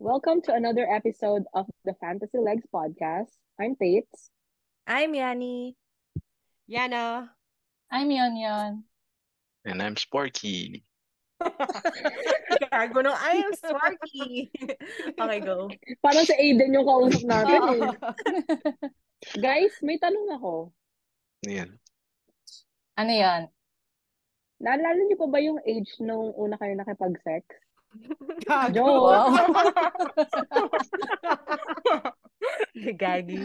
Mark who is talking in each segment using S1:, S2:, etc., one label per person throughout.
S1: Welcome to another episode of the Fantasy Legs podcast. I'm Tates.
S2: I'm Yanni.
S3: Yana.
S4: I'm Yon Yon.
S5: And I'm Sparky.
S2: Gago no, I am Sparky. okay, go.
S1: Parang sa Aiden yung kausap natin eh. Guys, may tanong ako.
S5: Yan.
S4: Ano yan?
S1: Naalala niyo pa ba yung age nung una kayo nakipag-sex?
S3: Gago.
S1: Joke!
S2: Gagi.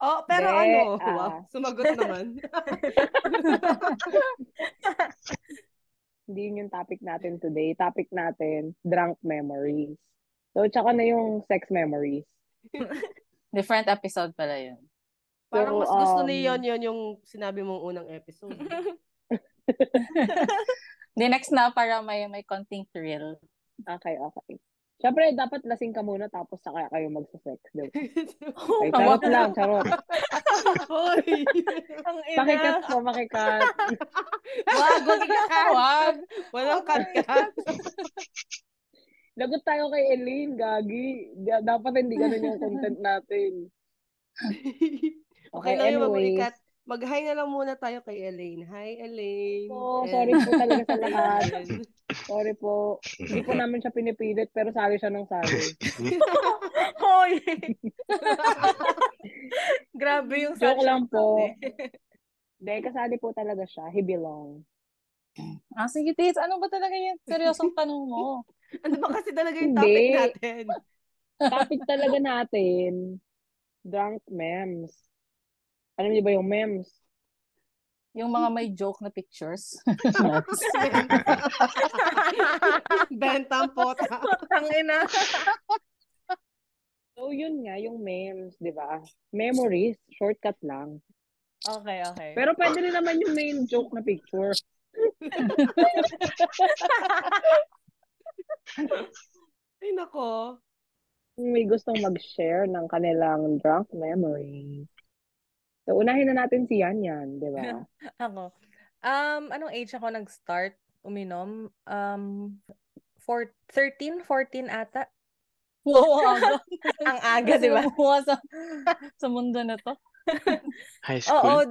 S3: Oh, pero
S1: Hindi,
S3: ano? Wow, sumagot naman.
S1: Hindi yun yung topic natin today. Topic natin, drunk memories. So, tsaka na yung sex memories.
S4: Different episode pala yun.
S3: Parang
S1: So,
S3: mas gusto
S1: um,
S3: ni Yon Yon yung sinabi mong unang episode.
S4: The next na para may may konting thrill.
S1: Okay, okay. Siyempre, dapat lasing ka muna tapos saka kayo magsa-sex. Diba?
S3: Oh,
S1: Okay, charot lang, charot.
S3: Hoy!
S2: Ang
S1: Pakikat po, pakikat.
S3: Wag, wag ikakat.
S4: Wag!
S3: Walang kat-kat.
S1: Lagot tayo kay Elaine, gagi. Da- Dapat hindi ganun yung content natin.
S3: Okay lang yung
S1: anyways.
S3: Mag-hi na lang muna tayo kay Elaine. Hi, Elaine.
S1: Po,
S3: And-
S1: sorry po talaga sa lahat. Sorry po. Hindi po namin siya pinipilit, pero sali siya ng sali.
S2: Hoy! Grabe yung
S1: Joke lang po.
S2: sabi.
S1: Hindi, kasali po talaga siya. He belong.
S4: Ah, sige, Tits. Ano ba talaga yung seryosong tanong mo?
S3: Ano ba kasi talaga yung
S1: Hindi.
S3: topic natin?
S1: Topic talaga natin, drunk memes. Alam niyo ba yung memes?
S4: Yung mga may joke na pictures.
S3: Bentang pota.
S2: Ang ina.
S1: So, yun nga, yung memes, di ba? Memories, shortcut lang.
S2: Okay, okay.
S1: Pero pwede rin naman yung main joke na picture.
S3: Ay, nako.
S1: May gustong mag-share ng kanilang drunk memory. So, unahin na natin si Yan Yan, di ba?
S2: Ako. Um, anong age ako nag-start uminom? Um, for 13, 14 ata.
S4: wow, aga.
S2: Ang aga, di ba?
S4: Sa, sa mundo na to.
S5: High
S2: Oo,
S5: school?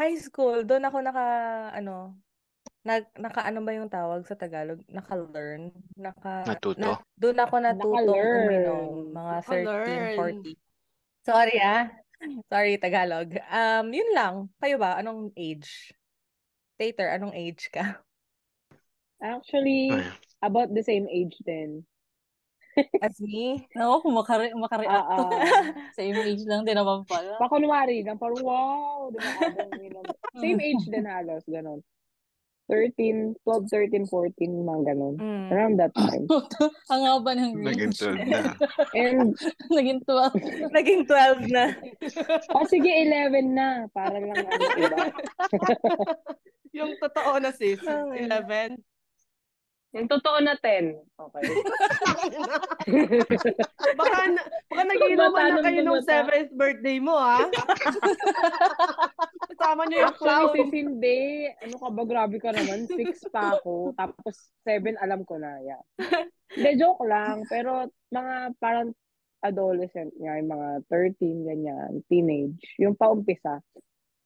S2: high school. Doon ako naka, ano, nag, naka, ano ba yung tawag sa Tagalog? Naka-learn. Naka,
S5: Natuto?
S2: na, doon ako
S1: Naka-learn.
S2: uminom. Mga
S3: Naka-learn.
S2: 13, 40. Sorry ah. Sorry, Tagalog. Um, yun lang. Kayo ba? Anong age? Tater, anong age ka?
S1: Actually, about the same age din.
S2: As me?
S4: Oo, kung makare makareact.
S1: Ah, ah.
S4: Same age lang din naman pala.
S1: Pakunwari lang, parang wow, di ba? Habang uminom. Same age din halos, ganun. 13, 12, 13, 14, mga ganun.
S2: Mm.
S1: Around that time.
S4: Ang haba ng
S5: Naging
S4: range.
S5: 12 na.
S1: And,
S4: Naging 12.
S2: Naging 12 na.
S1: oh sige, 11 na. Para lang ano, iba.
S3: Yung totoo na sis.
S2: Ay.
S3: 11.
S1: Yung totoo na 10. Okay.
S3: baka, na, baka nagiinuman na kayo nung
S1: bata.
S3: 7th birthday mo, ha? Kasama niyo yung
S1: Actually,
S3: clown.
S1: sis, hindi. Ano ka ba? Grabe ka naman. 6 pa ako. Tapos 7, alam ko na. Yeah. Hindi, joke lang. Pero mga parang adolescent nga, yung mga 13, ganyan, teenage. Yung paumpisa.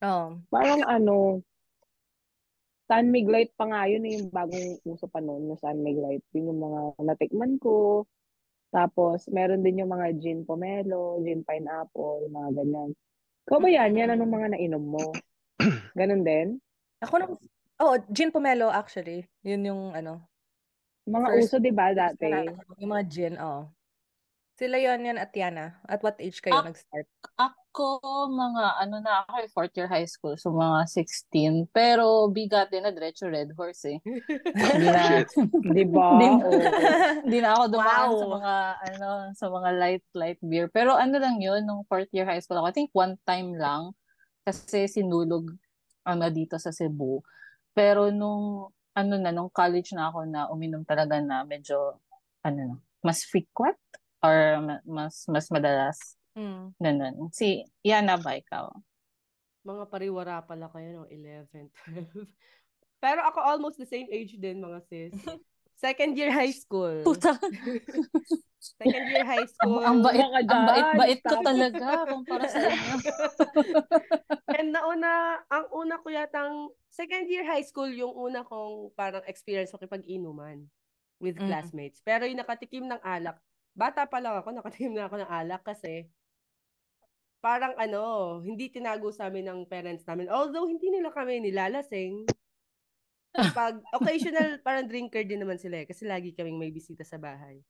S2: Oh.
S1: Parang ano, San Light pa nga yun, eh, yung bagong uso pa noon, yung San Light. Yun yung mga natikman ko. Tapos, meron din yung mga gin pomelo, gin pineapple, mga ganyan. Ikaw ba yan? Yan anong mga nainom mo? Ganon din?
S2: Ako nung, oh, gin pomelo actually. Yun yung ano.
S1: Mga
S2: First-
S1: uso, di ba, dati?
S2: Yung mga gin, oh. Sila yon yan at Yana. At what age kayo
S4: Ah.
S2: nag-start?
S4: Ako, mga ano na ako, eh, fourth year high school, so mga 16. Pero bigat din na diretso Red Horse eh. Hindi na.
S1: Di ba?
S4: Hindi na ako dumaan
S2: Wow.
S4: sa mga ano, sa mga light light beer. Pero ano lang yun, nung fourth year high school ako, I think one time lang kasi sinulog ano dito sa Cebu. Pero nung ano na, nung college na ako na uminom talaga na medyo ano na, mas frequent or ma- mas mas madalas
S2: Mm.
S4: ganun. Si Yana ba ikaw?
S3: Mga pariwara pala kayo no 11, 12. Pero ako almost the same age din, mga sis. Second year high school.
S4: Puta.
S3: Second year high school.
S4: ang bait, ang bait-bait ko talaga kumpara sa inyo.
S3: And nauna, ang una ko yatang, second year high school, yung una kong parang experience ko kipag-inuman with
S2: Mm.
S3: classmates. Pero yung nakatikim ng alak, bata pa lang ako, nakatikim na ako ng alak kasi parang ano, hindi tinago sa amin ng parents namin. Although hindi nila kami nilalasing. Pag occasional, parang drinker din naman sila eh, kasi lagi kaming may bisita sa bahay.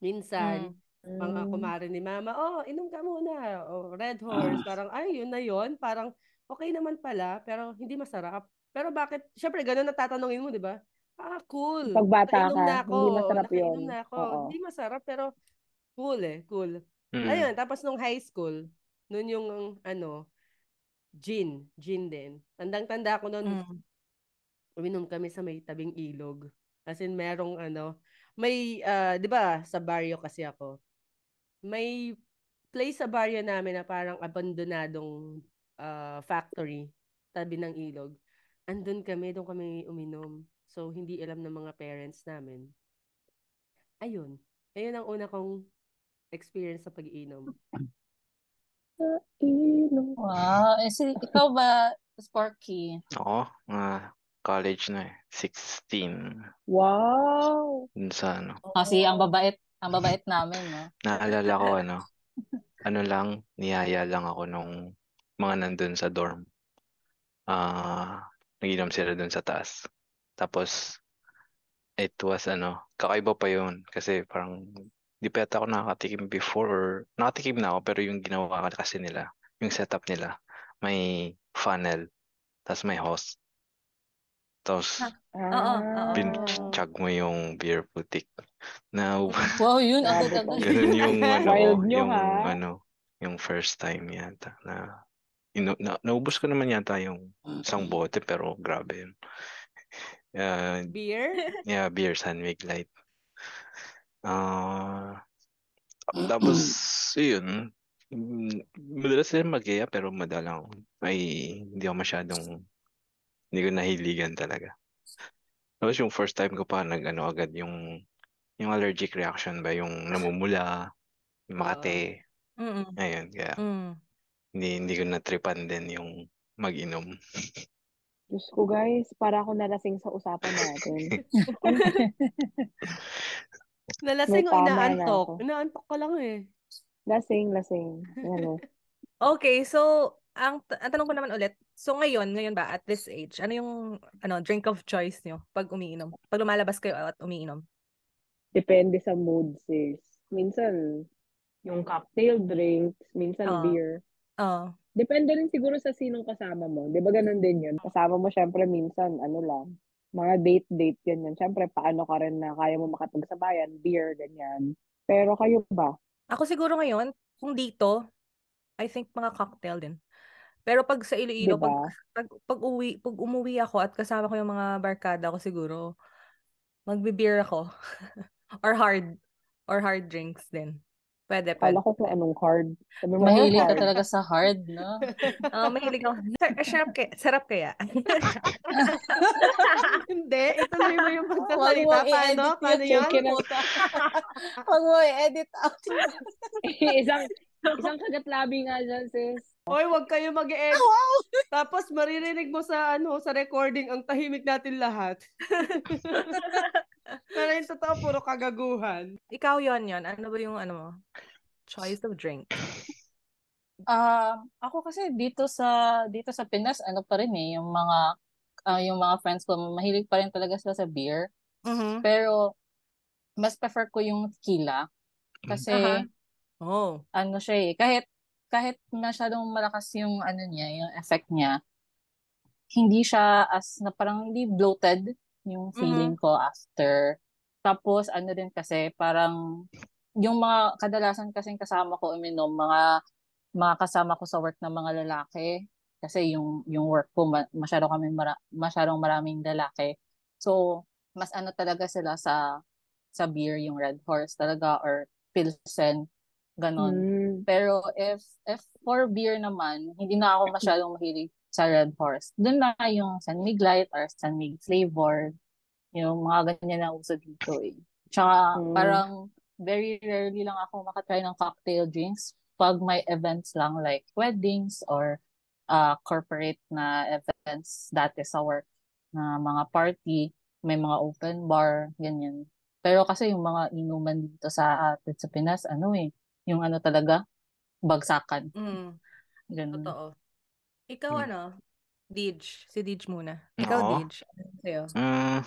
S3: Minsan,
S2: Mm.
S3: mga kumare ni mama, oh, inom ka muna. Oh, Red Horse. Parang, ay, yun na yun. Parang, okay naman pala, pero hindi masarap. Pero bakit, syempre, ganun na tatanungin mo, di ba? Ah, cool.
S1: Pag bata
S3: Nakainom
S1: ka,
S3: na ako.
S1: hindi masarap yun.
S3: na ako.
S1: Oo.
S3: Hindi masarap, pero cool eh, cool.
S5: Mm.
S3: Ayun, tapos nung high school, nun yung, ano, gin. Gin din. Tandang-tanda ko nun,
S2: Mm.
S3: uminom kami sa may tabing ilog. As in, merong ano, may, ah, di ba, sa barrio kasi ako, may place sa barrio namin na parang abandonadong ah, factory, tabi ng ilog. Andun kami, doon kami uminom. So, hindi alam ng mga parents namin. Ayun. Ayun ang una kong experience sa pag-iinom.
S1: Inom.
S4: Wow. Eh, si, ikaw ba, Sparky?
S5: Ako, ah, college na eh. 16.
S1: Wow!
S5: Dun sa ano.
S4: Kasi ang babait, ang babait namin, no?
S5: Naalala ko ano. Ano lang, niyaya lang ako nung mga nandun sa dorm. Ah, naginom sila dun sa taas. Tapos, it was ano, kakaiba pa yun. Kasi parang, di pa yata ako nakatikim before or nakatikim na ako pero yung ginawa kasi nila, yung setup nila, may funnel, tapos may hose. Tapos,
S2: Oo, oo.
S1: Ah.
S5: pinchag mo yung beer putik. Na,
S4: Wow, yun,
S1: Grabe
S4: agad-agad.
S5: ganun yung ano,
S1: Wild nyo,
S5: yung
S1: ha?
S5: ano, yung first time yata na, inu na naubos ko naman yata yung isang bote pero grabe yun. Uh,
S3: Beer?
S5: yeah, beer San Mig Light. Ah, tapos yun, mm, madalas din mag pero madalang ay hindi ako masyadong hindi ko nahiligan talaga. Tapos yung first time ko pa nag ano agad yung yung allergic reaction ba yung namumula, yung makate.
S2: Mm.
S5: Ayun, kaya
S2: Mm.
S5: hindi hindi ko natripan din yung mag-inom.
S1: Diyos ko guys, para ako nalasing sa usapan natin.
S3: Nalasing o
S1: na
S3: inaantok? Inaantok ka lang eh.
S1: Lasing, lasing. Ano?
S2: Okay, so ang, ang tanong ko naman ulit, so ngayon, ngayon ba at this age, ano yung ano drink of choice nyo pag umiinom? Pag lumalabas kayo at umiinom?
S1: Depende sa mood, sis. Minsan, yung cocktail drinks, minsan
S2: Oo.
S1: beer.
S2: Oo.
S1: Depende rin siguro sa sinong kasama mo. Di ba ganun din yun? Kasama mo syempre minsan, ano lang, mga date-date, ganyan. Syempre, paano ka rin na kaya mo makapagsabayan, beer, ganyan. Pero kayo ba?
S2: Ako siguro ngayon, kung dito, I think mga cocktail din. Pero pag sa Iloilo,
S1: Diba?
S2: pag, pag, pag, uwi, pag umuwi ako at kasama ko yung mga barkada ko siguro, magbe-beer ako. or hard. Or hard drinks din. Pwede, pwede.
S1: Kala ko kung anong hard. Sabi mo,
S4: Mahilig ka
S1: hard.
S4: talaga sa hard, no?
S2: Ah, mahilig ako. Sar- Sarap kaya. Sarap kaya.
S3: Hindi, ituloy mo yung pagsasalita.
S4: mo
S3: Paano? Paano
S4: yun. Huwag mo i-edit out.
S1: isang, isang kagatlabi nga dyan, sis.
S3: Hoy, wag kayo mag-edit. Tapos maririnig mo sa ano sa recording ang tahimik natin lahat. Pero yung totoo, puro kagaguhan.
S2: Ikaw yon yon Ano ba yung ano mo? Choice of drink.
S4: Ah, ako kasi dito sa dito sa Pinas, ano pa rin eh, yung mga ah, yung mga friends ko, mahilig pa rin talaga sila sa beer.
S2: Mhm.
S4: Pero mas prefer ko yung tequila kasi
S2: Aha. Oh.
S4: ano siya eh, kahit kahit masyadong malakas yung ano niya, yung effect niya, hindi siya as na parang hindi bloated yung feeling ko after. Tapos ano din kasi parang yung mga kadalasan kasing kasama ko uminom, mga mga kasama ko sa work na mga lalaki kasi yung yung work ko ma- masyado kami mara, masyadong maraming lalaki. So, mas ano talaga sila sa sa beer, yung Red Horse talaga or Pilsen, ganon.
S1: Mm.
S4: Pero if if for beer naman, hindi na ako masyadong mahilig sa Red Horse. Doon na yung San Light or San flavor. Yung mga ganyan na uso dito eh. Tsaka
S1: Mm.
S4: parang very rarely lang ako makatry ng cocktail drinks pag may events lang like weddings or uh, corporate na events dati sa work na mga party, may mga open bar, ganyan. Pero kasi yung mga inuman dito sa atin sa Pinas, ano eh, yung ano talaga, bagsakan.
S2: Mm,
S4: Ganun.
S2: totoo. Ikaw
S5: Hmm.
S2: ano? Dij. Si Dij muna. Ikaw,
S5: Oo.
S2: Dij. Ano sa'yo?
S5: Mm,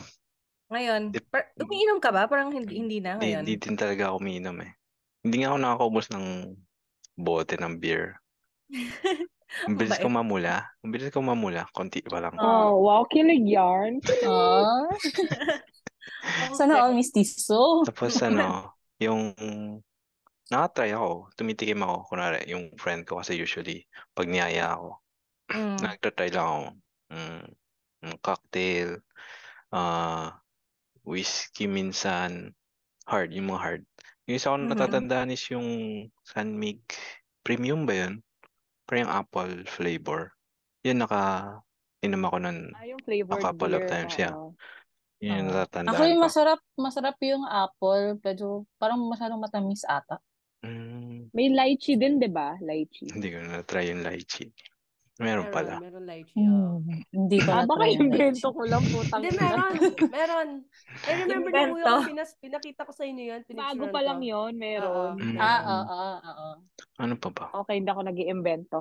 S2: Ngayon,
S5: Dep-
S2: par- umiinom ka ba? Parang hindi, hindi na
S5: di,
S2: ngayon.
S5: di din talaga ako umiinom eh. Hindi nga ako nakakaubos ng bote ng beer. Ang bilis ko mamula. Ang bilis ko mamula. Konti pa lang.
S1: Oh, wow, kilig yarn.
S4: Ah, sana all mistiso.
S5: Tapos ano, yung nakatry ako, tumitikim ako. Kunwari, yung friend ko kasi usually, pag niyaya ako,
S2: Mm.
S5: nagtatry lang ako. Mm, mm, cocktail, ah whiskey minsan, hard, yung mga hard. Yung isa ko
S2: Mhm.
S5: natatandaan is yung San Mig Premium ba yun? Parang yung apple flavor. Yun naka, inom ako nun.
S1: Ah, yung
S5: A couple of times, yeah.
S1: ano.
S5: Yun yung natatandaan
S4: Ako yung
S5: ko.
S4: masarap, masarap yung apple, pero parang masyadong matamis ata.
S5: Mm,
S1: May lychee din, di ba? Lychee.
S5: hindi ko na-try yung lychee. Meron pala.
S3: Meron, lychee. oo.
S4: Hmm, hindi ko
S1: Ah,
S4: na
S1: baka
S4: yung
S1: invento ko lang, putang
S3: Hindi, meron. Meron. I remember
S2: Invento.
S3: uyo ko, pinas, pinakita ko sa inyo yun.
S1: Bago pa lang yun, meron.
S3: Oo.
S4: Ah,
S5: Mm,
S4: oo, oo, oo.
S5: ano pa ba?
S1: Okay, hindi ako nag iimbento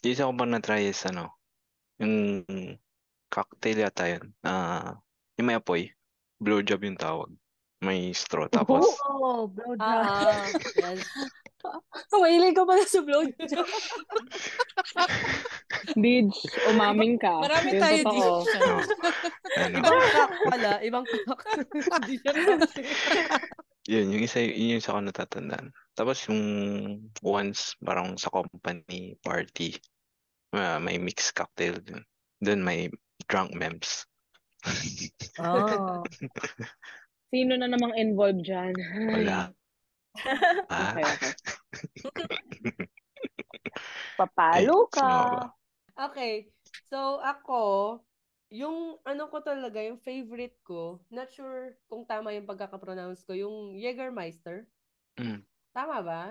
S5: Yung isa ko pa na-try is ano, yung cocktail yata yun. Ah, yung may apoy. Blowjob yung tawag. May straw. Tapos,
S2: Oh, blowjob.
S3: Ah, yes.
S4: Mahilig ka pala sa blowjob.
S1: Dij, umaming ka.
S4: Marami
S1: Yun
S4: tayo
S1: totoo.
S4: dito.
S5: oh,
S3: Ibang cock pala. Ibang cock.
S5: Yun, yung isa, yun yung isa ko natatandaan. Tapos yung once, parang sa company party, ah, may mixed cocktail dun. Doon may drunk memes.
S2: Oh.
S1: Sino na namang involved dyan?
S5: Wala. Ah,
S1: Okay, okay. Papalo ka.
S3: Okay. So, ako, yung ano ko talaga, yung favorite ko, not sure kung tama yung pagkakapronounce ko, yung Jägermeister.
S5: Mm,
S3: Tama ba?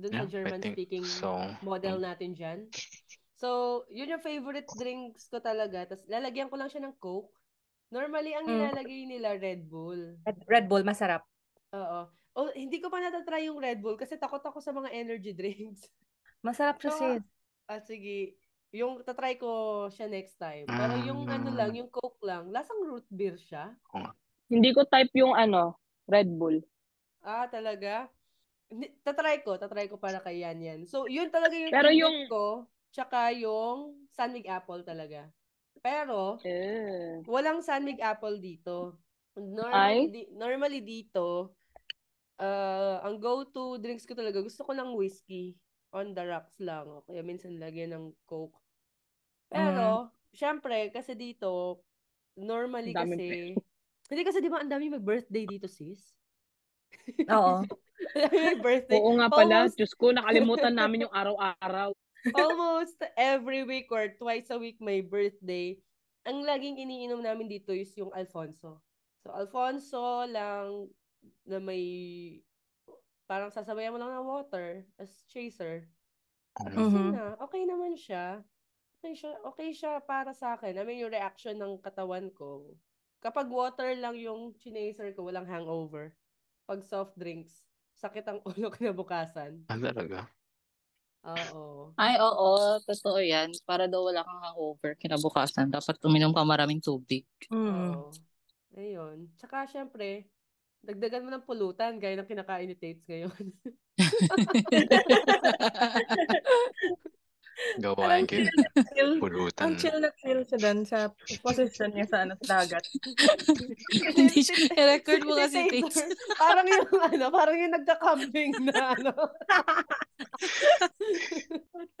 S3: Doon sa
S5: yeah, I
S3: German-speaking
S5: so.
S3: model
S5: Mm.
S3: natin dyan. So, yun yung favorite drinks ko talaga. Tapos, lalagyan ko lang siya ng Coke. Normally, ang
S2: Mm.
S3: nilalagay nila Red Bull.
S2: Red, Red Bull, masarap.
S3: Oo. Oh, hindi ko pa natatry yung Red Bull kasi takot ako sa mga energy drinks.
S2: Masarap siya,
S3: So,
S2: sis.
S3: Ah, sige. Yung tatry ko siya next time. Pero yung ano lang, yung Coke lang, lasang root beer siya.
S1: Hindi ko type yung ano, Red Bull.
S3: Ah, talaga? Tatry ko, tatry ko para kay Yan Yan. So, yun talaga yung
S1: Pero yung-
S3: ko. Tsaka yung Sunmig Apple talaga. Pero,
S1: Eh.
S3: walang Sunmig Apple dito. Normally, di- normally dito, uh, ang go-to drinks ko talaga, gusto ko ng whiskey on the rocks lang. O kaya minsan lagyan ng Coke. Pero, syempre, kasi dito, normally kasi, hindi kasi di ba ang dami mag-birthday dito, sis?
S2: Oo.
S3: Mag-birthday.
S1: Oo nga pala.
S3: Almost-
S1: Diyos ko, nakalimutan namin yung araw-araw.
S3: Almost every week or twice a week may birthday. Ang laging iniinom namin dito is yung Alfonso. So, Alfonso lang na may parang sasabayan mo lang ng water as chaser. Yun
S2: Mhm.
S3: na. Okay naman siya. Okay siya, okay siya para sa akin. I mean, yung reaction ng katawan ko. Kapag water lang yung chinaser ko, walang hangover. Pag soft drinks, sakit ang ulo kinabukasan.
S5: Ah, talaga?
S3: Oo.
S4: Ay, oo, totoo yan. Para daw wala kang hangover kinabukasan. Dapat uminom ka maraming tubig.
S2: Mm.
S3: Oo. Ayun. Tsaka, syempre, dagdagan mo ng pulutan gaya ng kinakain ni Tates ngayon.
S5: Gawain.
S2: Chill.
S5: Pulutan.
S2: Ang chill na chill siya dun sa position niya sa ano, sa dagat.
S4: Hindi siya- i-record mo
S3: Si
S4: kasi,
S3: Tates,
S4: Tates.
S3: parang yung ano, parang yung nagka-camping na ano.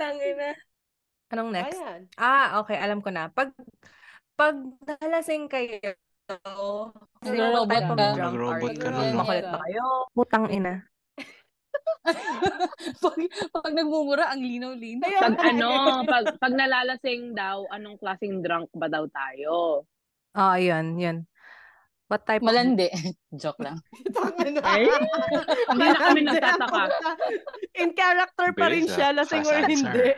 S2: Tangina. Anong next?
S3: Ayan.
S2: Ah, okay. Alam ko na. Pag pag nalasing kayo, Type of
S4: ka.
S5: Nagrobot ka
S3: nun, no?
S2: Makulit ba kayo? Putang ina.
S4: pag, pag nagmumura, ang linaw-linaw.
S1: Pag
S3: nga
S1: ano,
S3: eh.
S1: pag, pag nalalasing daw, anong klaseng drunk ba daw tayo?
S2: Ah, yun, yun. What type of...
S4: Malandi. Joke lang.
S3: Tanga na.
S1: Ay, hindi na kami nagtataka.
S3: In character pa rin siya,
S5: ah.
S3: lasing or hindi.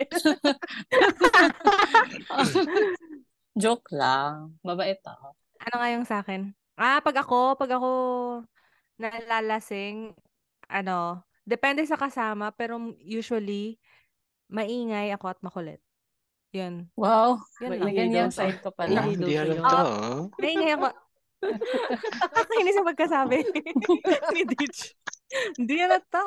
S4: Joke lang. Mabait ako.
S2: Ano nga yung sa akin? Ah, pag ako, pag ako nalalasing, ano, depende sa kasama, pero usually, maingay ako at makulit. Yun.
S4: Wow.
S2: Yun
S3: May
S2: lang.
S4: Ganyang
S3: daw siya.
S4: side ko pala.
S3: Hindi daw
S5: Hindi
S3: siya
S5: halata.
S3: yun.
S5: ah.
S2: Maingay ako. Nakakainis yung pagkasabi ni Ditch. Hindi yan ata.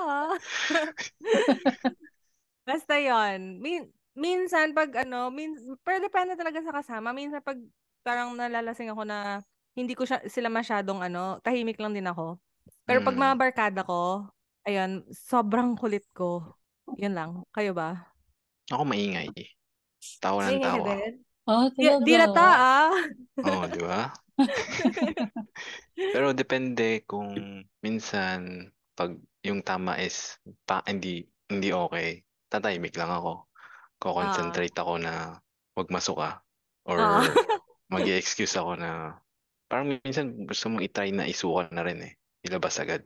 S2: Basta yon. Min minsan pag ano, min pero depende talaga sa kasama. Minsan pag parang nalalasing ako na hindi ko siya, sila masyadong ano, tahimik lang din ako. Pero pag
S5: Mm.
S2: mga barkada ko, ayun, sobrang kulit ko. Yun lang. Kayo ba?
S5: Ako maingay. Tawa ng tawa.
S2: din?
S4: Oh,
S2: Di,
S4: talaga.
S2: di nata ah.
S5: Oo, di ba? Pero depende kung minsan pag yung tama is pa, hindi hindi okay, tatahimik lang ako. Ko-concentrate ako na wag masuka or
S2: Ah.
S5: mag-excuse ako na parang minsan gusto mong i-try na isuka na rin eh. Ilabas agad.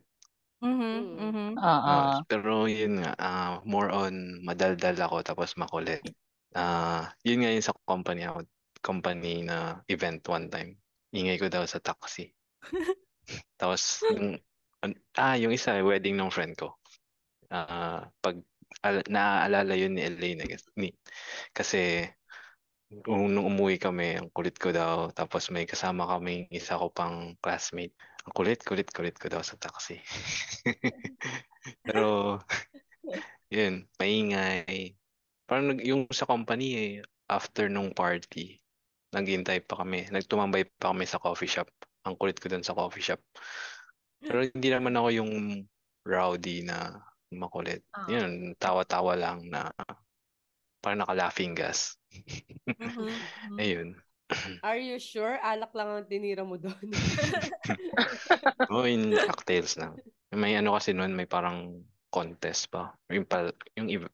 S2: Mhm.
S3: Mm.
S2: Mhm.
S4: Oo.
S5: Ah, pero yun nga, ah, more on madaldal ako tapos makulit. Ah, yun nga yun sa company ako, company na event one time. Ingay ko daw sa taxi. Tapos yung ah, yung isa wedding ng friend ko. Ah, pag al- naaalala yun ni Elaine ni, kasi nung nung umuwi kami, ang kulit ko daw. Tapos may kasama kaming isa ko pang classmate. Ang kulit, kulit, kulit ko daw sa taxi. Pero, yun, maingay. Parang nag, yung sa company eh, after nung party, naghintay pa kami. Nagtumambay pa kami sa coffee shop. Ang kulit ko dun sa coffee shop. Pero hindi naman ako yung rowdy na makulit.
S2: Ah.
S5: Yun, tawa-tawa lang na parang naka-laughing gas.
S2: Mhm. Mhm.
S5: Ayun.
S3: Are you sure? Alak lang ang tinira mo doon.
S5: Oo, in cocktails lang. May ano kasi noon, may parang contest pa. Yung, pa, yung ev-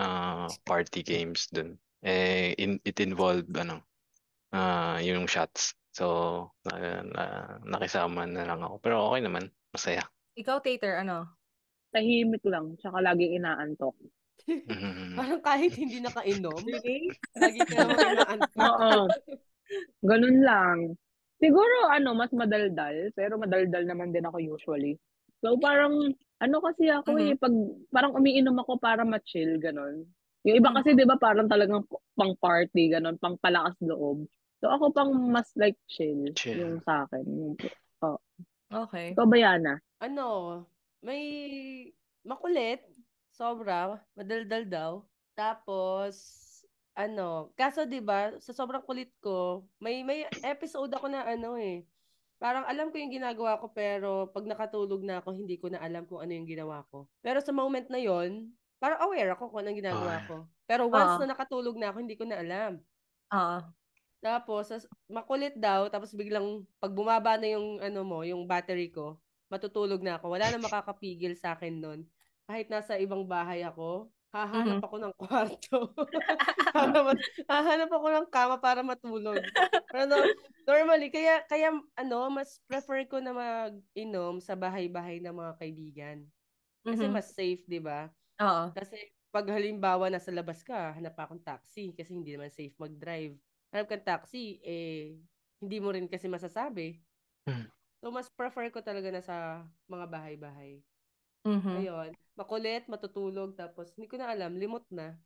S5: ah, party games dun. Eh, in, it involved, ano, ah, yung shots. So, na, na- nakisama na lang ako. Pero okay naman, masaya.
S2: Ikaw, Tater, ano?
S1: Tahimik lang, tsaka laging inaantok.
S5: Mhm.
S3: Parang kahit hindi nakainom, lagi ka naman inaantok.
S1: Oo. Ganun lang. Siguro, ano, mas madaldal, pero madaldal naman din ako usually. So, parang, ano kasi ako eh, pag, parang umiinom ako para ma-chill, ganun. Yung iba kasi, di ba, parang talagang pang party, ganun, pang palakas loob. So, ako pang mas like chill,
S5: Chill.
S1: yung sa akin. Yung,
S2: Okay.
S1: ikaw, Bayana?
S3: Ano, may makulit, sobra, madaldal daw. Tapos, ano, kaso 'di ba, sa sobrang kulit ko, may may episode ako na ano eh. Parang alam ko yung ginagawa ko pero pag nakatulog na ako, hindi ko na alam kung ano yung ginawa ko. Pero sa moment na yon, parang aware ako kung anong ginagawa
S5: Ay.
S3: ko. Pero once
S2: Ah.
S3: na nakatulog na ako, hindi ko na alam.
S2: Oo.
S3: Tapos, as- makulit daw, tapos biglang, pag bumaba na yung, ano mo, yung battery ko, matutulog na ako. Wala na makakapigil sa akin nun. Kahit nasa ibang bahay ako, hahanap
S2: Mhm.
S3: ako ng kwarto. para mat- hahanap ako ng kama para matulog. Pero no, normally, kaya, kaya, ano, mas prefer ko na mag-inom sa bahay-bahay ng mga kaibigan. Kasi
S2: Mhm.
S3: mas safe, di ba?
S2: Oo.
S3: Kasi pag halimbawa nasa labas ka, hanap pa akong taxi kasi hindi naman safe mag-drive. Hanap kang taxi, eh, hindi mo rin kasi masasabi.
S5: Hmm.
S3: So, mas prefer ko talaga na sa mga bahay-bahay.
S2: Mhm.
S3: Ayun. Makulit, matutulog, tapos hindi ko na alam, limot na.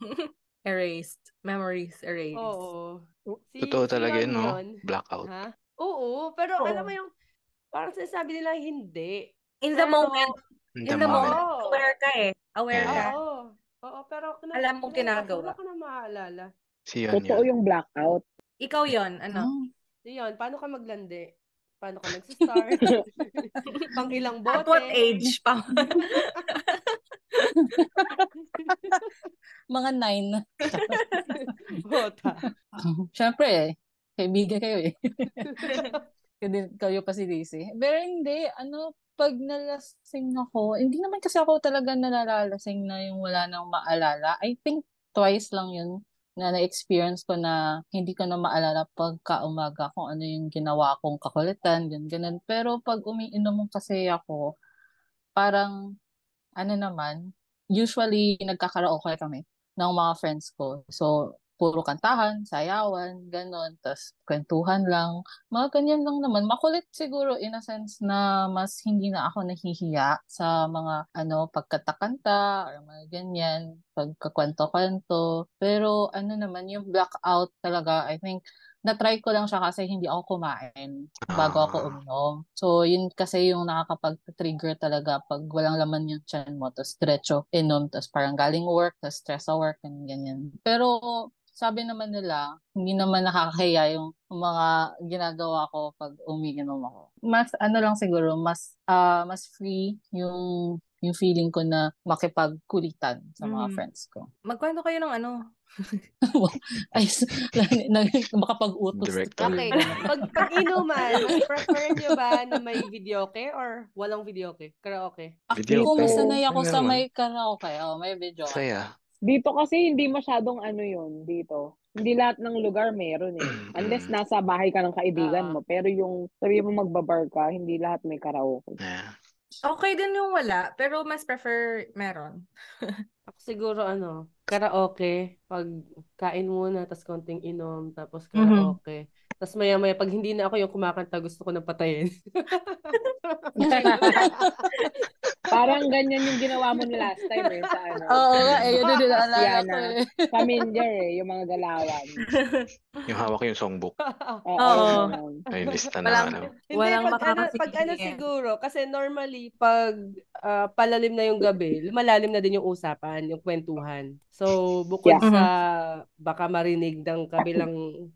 S2: Erased. Memories erased.
S3: Oo. Si,
S5: Totoo talaga yun, no?
S3: yun.
S5: Blackout.
S3: Ha? Oo, pero
S2: Oo.
S3: alam mo yung, parang sinasabi nila hindi.
S2: In the
S3: Pero-
S2: moment.
S5: In
S2: In
S5: the
S2: the moment.
S3: moment.
S2: Aware ka eh. Aware
S5: Yeah.
S2: ka.
S3: Oo. Oo, pero kina-
S2: Alam mong
S3: kina-
S2: ginagawa.
S3: Wala ko na maalala.
S5: Si Yon
S1: Totoo
S5: yun.
S1: yung blackout.
S2: Ikaw yon ano?
S4: Hmm.
S3: Yun, paano ka maglandi? Paano ka nagsistart? Pang ilang bote?
S2: At what age pa?
S4: Mga nine.
S3: Bota.
S4: Siyempre eh. Kaibigan kayo eh. Kayo, kayo pa si Daisy. Pero hindi, ano, pag nalasing ako, hindi naman kasi ako talaga nalalalasing na yung wala nang maalala. I think twice lang yun na na-experience ko na hindi ko na maalala pagka umaga kung ano yung ginawa kong kakulitan, ganun, ganun. Pero pag umiinom kasi ako, parang, ano naman, usually nagkakaraoke kami ng mga friends ko. So, puro kantahan, sayawan, ganon, tas kwentuhan lang. Mga ganyan lang naman. Makulit siguro in a sense na mas hindi na ako nahihiya sa mga ano pagkatakanta or mga ganyan, pagkakwento-kwento. Pero ano naman, yung blackout talaga, I think, na-try ko lang siya kasi hindi ako kumain bago ako
S5: Ah.
S4: uminom. So, yun kasi yung nakakapag-trigger talaga pag walang laman yung chan mo, tapos diretso inom, tapos parang galing work, tapos stress sa work, and ganyan. Pero, sabi naman nila, hindi naman nakakahiya yung mga ginagawa ko pag umiinom ako. Mas, ano lang siguro, mas, ah mas free yung yung feeling ko na makipagkulitan sa mga
S2: Mhm.
S4: friends ko.
S2: Magkwento kayo ng ano.
S4: Ay, s- na, makapag-utos.
S5: Director.
S3: Okay. Pag, pag inuman, prefer nyo ba na may videoke or walang videoke? Karaoke?
S5: Video
S4: Kung
S1: ko.
S4: sanay ako sa may karaoke, oh, may video.
S5: Saya.
S1: Dito kasi hindi masyadong ano yun dito. Hindi lahat ng lugar meron eh. Unless nasa bahay ka ng kaibigan
S3: Ah.
S1: mo. Pero yung sabi mo magbabar ka, hindi lahat may karaoke.
S5: Yeah.
S2: Okay din yung wala, pero mas prefer meron.
S3: Ako siguro ano, karaoke, pag kain muna, tapos konting inom, tapos karaoke. Tapos maya maya, pag hindi na ako yung kumakanta, gusto ko nang patayin.
S1: Parang ganyan yung ginawa mo ni last time eh sa ano.
S4: Oo nga, eh, yun din naalala ko eh.
S1: Familiar eh, yung mga galawan.
S5: Yung hawak yung songbook.
S1: Oo.
S2: Oo.
S1: ganun.
S5: Ay, lista na
S2: Walang-
S5: ano.
S3: Hindi,
S2: Walang
S3: pag ano, pag ano
S2: makakasingit.
S3: siguro, kasi normally, pag ah, palalim na yung gabi, lumalalim na din yung usapan, yung kwentuhan. So, bukod
S1: Yeah.
S3: sa baka marinig ng kabilang,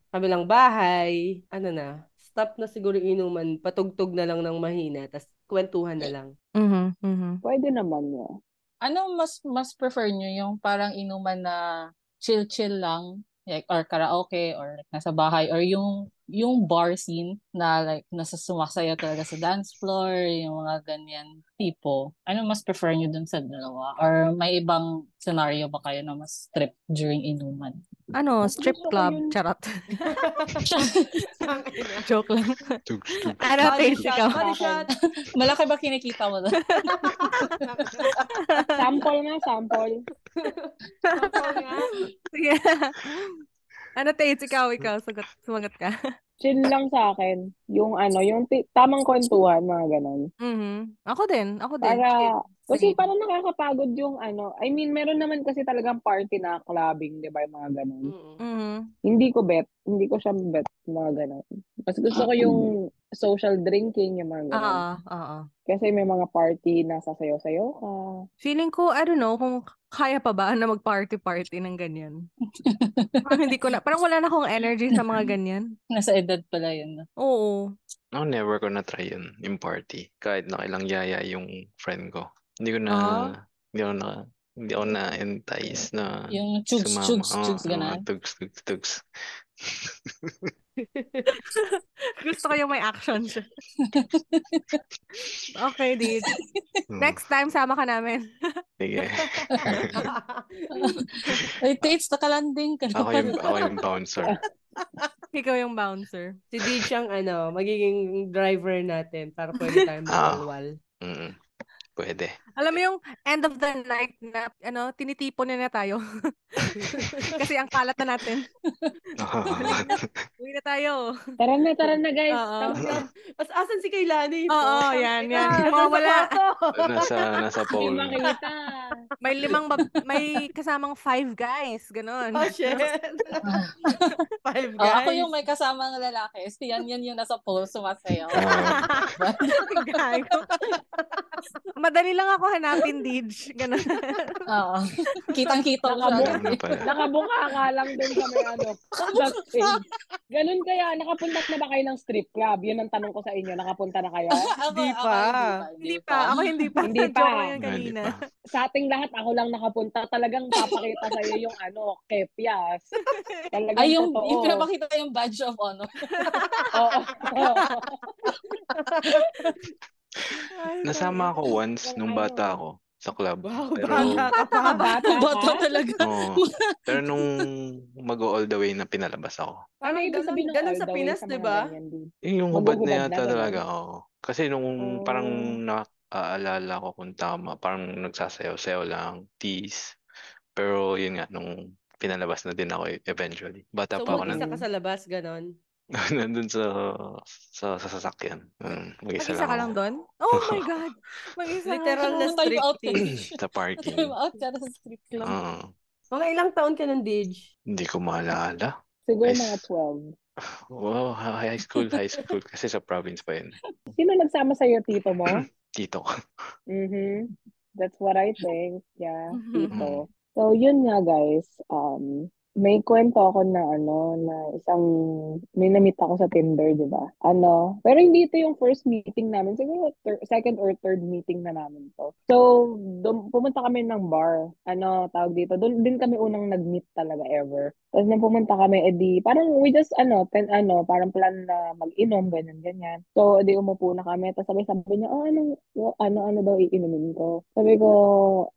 S3: kabilang bahay, ano na, stop na siguro inuman, patugtog na lang ng mahina, tas kwentuhan na lang.
S2: Mhm, mhm.
S1: Pwede naman yun.
S4: Ano mas mas prefer nyo? Yung parang inuman na chill-chill lang? Like, or karaoke, or like, nasa bahay, or yung yung bar scene na like nasa sumasayaw talaga sa dance floor, yung mga ganyan tipo. Ano mas prefer nyo dun sa dalawa? Or may ibang scenario ba kayo na mas trip during inuman?
S2: Ano, strip club,
S1: yun.
S2: charot. Joke lang. Ano,
S3: Body
S2: taste
S3: shot,
S2: ikaw?
S3: body shot.
S4: Malaki ba kinikita mo doon?
S1: Sample nga, sample.
S3: Sample nga.
S2: Sige. Ano, Tates, ikaw, ikaw, sagot, sumagot ka.
S1: Chill lang sa akin. Yung ano, yung ti- tamang kwentuhan, mga ganon.
S2: Mhm. Ako din, ako din.
S1: Para,
S2: Chill.
S1: kasi
S2: Sige.
S1: parang nakakapagod yung ano, I mean, meron naman kasi talagang party na clubbing, di ba, yung mga ganon.
S3: Mm-mm.
S2: Mhm.
S1: Hindi ko bet, hindi ko siya bet, mga ganon. Mas gusto ko yung social drinking, yung mga ganon.
S2: Oo, oo.
S1: Kasi may mga party na sasayaw-sayaw ka.
S2: Feeling ko, I don't know, kung kaya pa ba na mag-party-party ng ganyan. parang hindi ko na, parang wala na akong energy sa mga ganyan.
S4: Nasa edad pala yun. no?
S2: Oo.
S5: Ako never ko na try yun, yung party. Kahit na kailang yaya yung friend ko. Hindi ko na,
S2: Ah.
S5: hindi ako na, hindi ako na entice na
S4: Yung chugs,
S5: sumama.
S4: chugs,
S5: Oo,
S4: chugs,
S5: oo,
S4: ganun.
S5: tugs, tugs, tugs.
S2: Gusto ko yung may action siya. okay, dude.
S5: Hmm,
S2: Next time, sama ka namin.
S5: Sige.
S4: Ay, Tates, nakalanding ka na
S5: Ako
S4: pala.
S5: yung, ako yung bouncer.
S2: Ikaw yung bouncer.
S3: Si Dee siyang ano, magiging driver natin para pwede tayong
S5: Ah.
S3: mawalwal.
S5: Mm, pwede.
S2: Alam mo yung end of the night na, ano, tinitipon na na tayo. Kasi ang kalat na natin. Uwi na tayo.
S1: Tara na, tara na guys.
S3: As asan si Kailani?
S2: Oo, yan, yan. Mawawala.
S5: nasa, nasa pole.
S2: May limang, may kasamang five guys. Ganon.
S3: Oh, shit. Five
S4: Oh,
S3: guys.
S4: ako yung may kasamang lalaki. Si yan, yan yung nasa pole, sumasayaw.
S5: Ah.
S2: Madali lang ako hanapin, Dij. Ganon.
S4: Oo. Kitang-kita ko
S5: ano
S1: ka lang dun sa may ano. sa stage. Ganun kaya, nakapunta na ba kayo ng strip club? Yun ang tanong ko sa inyo. Nakapunta na kayo?
S4: Ako,
S3: Di
S4: ako,
S3: pa.
S2: Hindi pa. Ako hindi pa.
S1: Hindi pa.
S5: Hindi pa.
S1: Sa ating lahat, ako lang nakapunta. Talagang papakita sa'yo yung ano, kepias. Talagang
S4: Ay, yung, yung pinapakita yung badge of honor.
S1: Oo.
S2: Ay,
S5: Nasama ako once
S1: Parang
S5: nung bata ako sa club.
S3: Wow,
S5: Pero,
S3: bata ka pa.
S1: Bata
S4: Bata talaga.
S5: oo. pero nung mag-go all the way na pinalabas ako,
S1: Ano
S3: Parang
S1: ibig sabihin ng all
S3: sa Pinas, di ba?
S5: yun yung hubad na yata talaga, oo. Kasi nung parang
S1: Oh.
S5: naaalala ko kung tama, parang nagsasayaw-sayaw lang, tease. Pero yun nga, nung pinalabas na din ako e- eventually. Bata
S3: So,
S5: pa ako
S3: mag-isa
S5: nun.
S3: ka sa labas, ganon.
S5: Nandun sa, sa, sa sasakyan. Um, mag-isa
S2: Mag-isa ka
S5: lang
S2: lang
S5: ako.
S2: doon? Oh my God! Mag-isa ka
S3: Literal
S2: lang.
S3: na
S4: ka.
S3: striptease.
S5: sa parking.
S4: Time out ka sa strip club.
S5: Oo.
S3: Mga ilang taon ka nun, Dij?
S5: hindi ko maalala.
S1: Siguro
S5: Ay,
S1: mga
S5: s-
S1: 12.
S5: Wow, high school, high school. Kasi sa province pa yun.
S1: Sino nagsama sa'yo, tito mo?
S5: Tito.
S1: Mm-hmm. That's what I think. Yeah,
S2: Mhm.
S1: tito. So, yun nga guys. Um, may kwento ako na ano, na isang, may na-meet ako sa Tinder, di ba? Ano, pero hindi ito yung first meeting namin. Siguro thir- second or third meeting na namin to. So, dum- pumunta kami ng bar. Ano, tawag dito. Doon din kami unang nag-meet talaga ever. Tapos nang pumunta kami, edi, parang we just, ano, ten, ano, parang plan na mag-inom, ganyan, ganyan. So, edi umupo na kami. Tapos sabi, sabi niya, oh, anong, ano, ano daw iinumin ko? Sabi ko,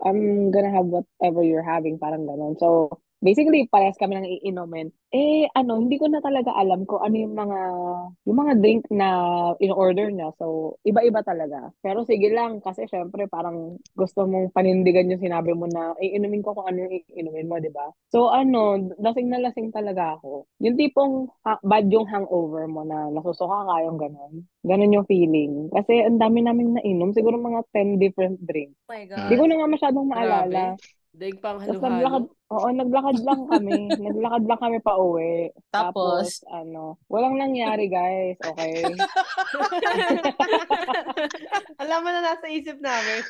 S1: I'm gonna have whatever you're having, parang ganon. So, basically, parehas kami ng iinumin. Eh, ano, hindi ko na talaga alam kung ano yung mga, yung mga drink na in-order niya. So, iba-iba talaga. Pero sige lang, kasi syempre, parang gusto mong panindigan yung sinabi mo na, iinumin ko kung ano yung iinumin mo, di ba? So, ano, lasing na lasing talaga ako. Yung tipong ha- bad yung hangover mo na nasusuka ka, yung ganon. Ganon yung feeling. Kasi ang dami namin nainom, siguro mga 10 different drinks.
S2: Oh my
S1: Hindi ko
S2: God.
S1: na nga masyadong maalala.
S3: Grabe. Daig pang halo-halo.
S1: Oo, naglakad lang kami. naglakad lang kami pa uwi.
S4: Tapos?
S1: ano, walang nangyari, guys. Okay.
S3: Alam mo na nasa isip namin.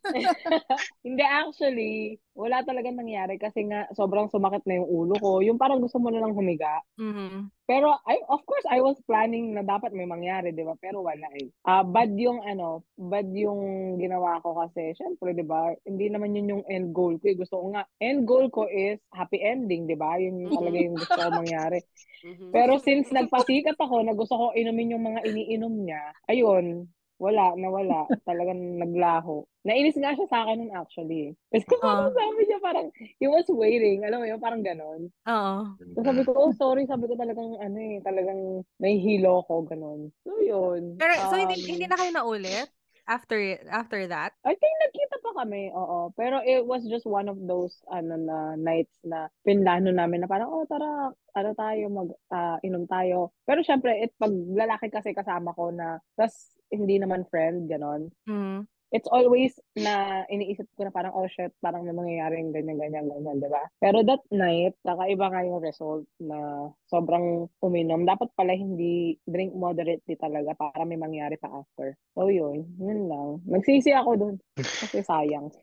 S1: Hindi, actually, wala talaga nangyari kasi nga sobrang sumakit na yung ulo ko. Yung parang gusto mo na lang humiga.
S2: Mhm.
S1: Pero, I, of course, I was planning na dapat may mangyari, di ba? Pero wala eh. Ah, bad yung, ano, bad yung ginawa ko kasi, syempre, di ba? Hindi naman yun yung end goal ko. eh. Gusto ko nga, end goal ko is happy ending, di ba? Yun yung talaga yung gusto ko mangyari.
S3: Mhm.
S1: Pero since nagpasikat ako na gusto ko inumin yung mga iniinom niya, ayun, wala, nawala. Talagang naglaho. Nainis nga siya sa akin nun actually. Kasi parang
S2: Ah.
S1: sabi niya parang, he was waiting. Alam mo yun, parang ganon.
S2: Oo.
S1: So sabi ko, oh sorry, sabi ko talagang ano eh, talagang nahihilo ko, ganon. So yun.
S2: Pero, so hindi,
S1: Um,
S2: hindi na kayo naulit? After after that?
S1: I think nagkita pa kami, oo. Pero it was just one of those ano na nights na pinlano namin na parang, oh tara, ano tayo, mag ah, inom tayo. Pero syempre, it, pag lalaki kasi kasama ko na, tas hindi naman friend, ganon.
S2: Mhm.
S1: It's always na iniisip ko na parang, oh shit, parang may mangyayaring ganyan, ganyan, ganyan, di ba? Pero that night, kakaiba nga yung result na sobrang uminom. Dapat pala hindi drink moderately talaga para may mangyari pa after. So yun, yun lang. Nagsisi ako dun. Kasi sayang.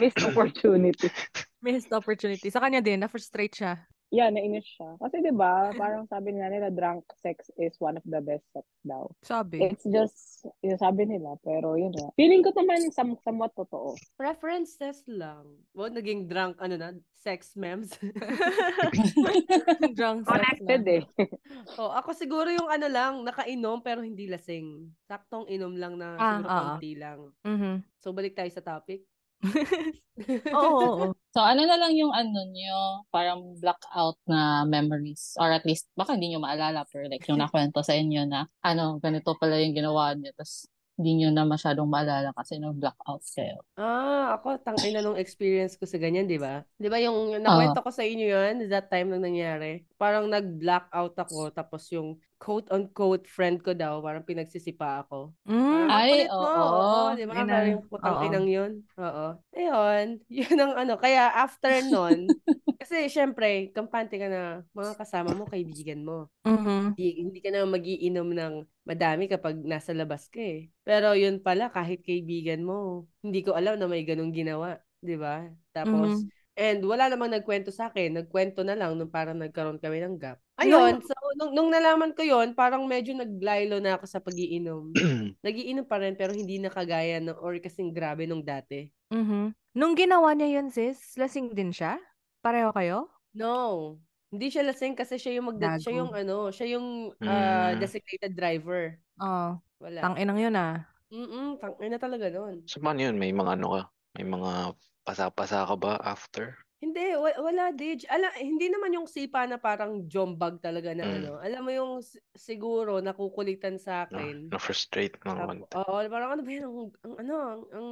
S1: Missed opportunity.
S2: Missed opportunity. Sa kanya din, na-frustrate siya.
S1: Yeah, nainis siya. Kasi 'di ba, parang sabi nga nila drunk sex is one of the best sex daw.
S2: Sabi.
S1: It's just yung sabi nila, pero yun nga. Feeling ko naman some, somewhat totoo.
S3: Preferences lang. Wow, naging drunk, ano na, sex memes.
S2: Drunk sex
S1: Connected
S2: lang.
S1: eh.
S3: oh, ako siguro yung ano lang, nakainom pero hindi lasing. Saktong inom lang na
S2: Ah,
S3: siguro konti lang.
S2: Mhm.
S3: So, balik tayo sa topic.
S2: Oo, oo.
S4: So, ano na lang yung ano nyo, parang blackout na memories. Or at least, baka hindi nyo maalala, pero like yung nakwento sa inyo na, ano, ganito pala yung ginawa nyo. Tapos, hindi nyo na masyadong maalala kasi nag-blackout kayo.
S3: Ah, ako, tangay na nung experience ko sa ganyan, di ba? Di ba yung nakwento ko sa inyo yun, that time nang nangyari? Parang nag-blackout ako, tapos yung quote-unquote friend ko daw, parang pinagsisipa ako.
S2: Mm.
S3: Parang,
S4: Ay, oo.
S3: Oo, di ba? Parang putang
S2: Oo.
S3: inang yun. Oo. Ayun, yun ang ano. Kaya after nun, kasi syempre, kampante ka na, mga kasama mo, kaibigan mo.
S2: Mhm.
S3: Hindi, hindi ka na magiinom ng madami kapag nasa labas ka eh. Pero yun pala, kahit kaibigan mo, hindi ko alam na may ganong ginawa. Di ba? Tapos, and wala namang nagkwento sa akin. Nagkwento na lang nung parang nagkaroon kami ng gap. Ayun, so nung, nung nalaman ko yon parang medyo naglaylo na ako sa pagiinom. Nagiinom pa rin pero hindi na kagaya ng, or kasing grabe nung dati.
S2: Mhm. Nung ginawa niya yun, sis, lasing din siya? Pareho kayo?
S3: No. Hindi siya lasing kasi siya yung magda- siya yung ano, siya yung
S5: Mm.
S3: designated driver.
S2: Oh,
S3: Wala.
S2: tang-inang yun ah.
S3: Mm-mm, tangina talaga nun.
S5: So, paano yun? May mga ano ka? May mga pasa-pasa ka ba after?
S3: Hindi, wa- wala, Dij. Ala, hindi naman yung sipa na parang jombag talaga na
S5: Mm.
S3: ano. Alam mo yung siguro nakukulitan sa akin.
S5: na-frustrate ng
S3: Tap-
S5: konti.
S3: Oo, parang ano ba yan? Ang, ang ano, ang, ang,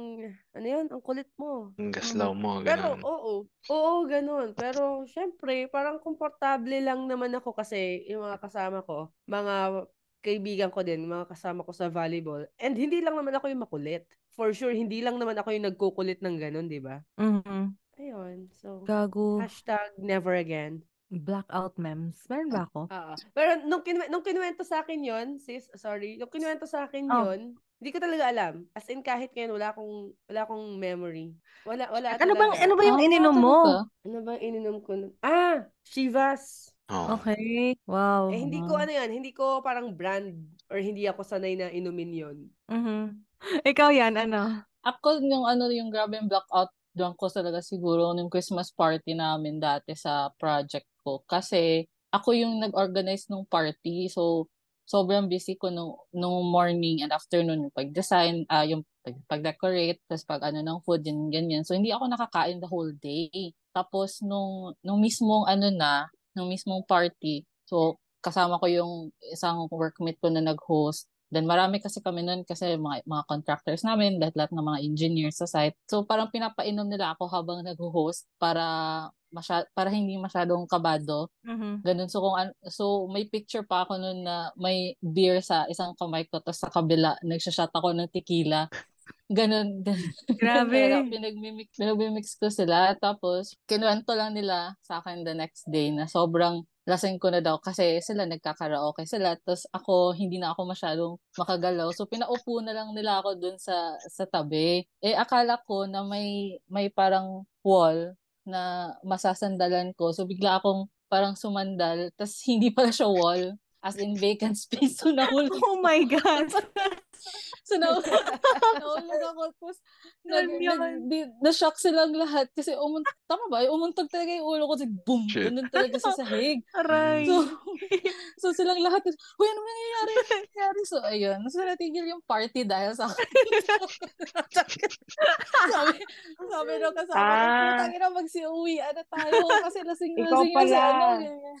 S3: ano yan? Ang kulit mo.
S5: Ang gaslaw mo,
S3: Pero,
S5: ganun.
S3: oo. Oo, ganun. Pero, syempre, parang komportable lang naman ako kasi yung mga kasama ko, mga kaibigan ko din, mga kasama ko sa volleyball. And hindi lang naman ako yung makulit. For sure, hindi lang naman ako yung nagkukulit ng ganun, di ba?
S2: Mhm.
S3: Ayun. So,
S2: Gago.
S3: hashtag never again.
S2: Blackout memes. Meron ba ako?
S3: Oo. Pero nung, kinwe- nung kinuwento sa akin yon sis, sorry, nung kinuwento sa akin
S2: Oh.
S3: yon hindi ko talaga alam. As in, kahit ngayon, wala akong, wala akong memory. Wala, wala
S2: Ano bang, ano ba yung
S4: Ah,
S2: ininom mo?
S3: Ano ba yung ininom ko? Ah! Shivas!
S5: Oo.
S2: Okay. Wow.
S3: Eh, hindi ko ano yan, hindi ko parang brand or hindi ako sanay na inumin yon
S2: Mhm. Ikaw yan, ano?
S4: Ako yung ano yung grabe yung blackout drunk ko talaga siguro nung Christmas party namin dati sa project ko. Kasi ako yung nag-organize ng party. So, sobrang busy ko nung, nung morning and afternoon yung pag-design, ah yung pag- pag-decorate, tapos pag ano ng food, yan, ganyan. So, hindi ako nakakain the whole day. Tapos, nung, nung mismong ano na, nung mismong party, so, kasama ko yung isang workmate ko na nag-host. Then marami kasi kami nun kasi mga, mga contractors namin, lahat-lahat ng mga engineers sa site. So parang pinapainom nila ako habang nag-host para masya, para hindi masyadong kabado.
S2: Mhm.
S4: Ganun. So kung so may picture pa ako nun na may beer sa isang kamay ko tapos sa kabila nagsashot ako ng tequila. Ganun.
S2: Grabe.
S4: Kaya pinagmimix, pinagmimix ko sila. Tapos, kinuwento lang nila sa akin the next day na sobrang lasing ko na daw kasi sila nagkakaraoke sila. Tapos ako, hindi na ako masyadong makagalaw. So, pinaupo na lang nila ako dun sa, sa tabi. Eh, akala ko na may, may parang wall na masasandalan ko. So, bigla akong parang sumandal. Tapos, hindi pala siya wall. As in vacant space. So, nahulog
S2: Oh my God.
S4: So, na nahulog ako. Tapos, na-shock silang lahat. Kasi, umun tama ba? Umuntog talaga yung ulo ko. Kasi, boom!
S5: Shit.
S4: Ganun talaga sa sahig.
S2: Aray.
S4: So, so silang lahat, Uy, ano nangyayari? Ano nangyayari? So, ayun. So, natigil yung party dahil sa akin. sabi, sabi nung kasama ko,
S1: Ah.
S4: putang ina, magsiuwi. Ano tayo? Kasi lasing-lasing si
S1: pala.
S4: ano. ganyan.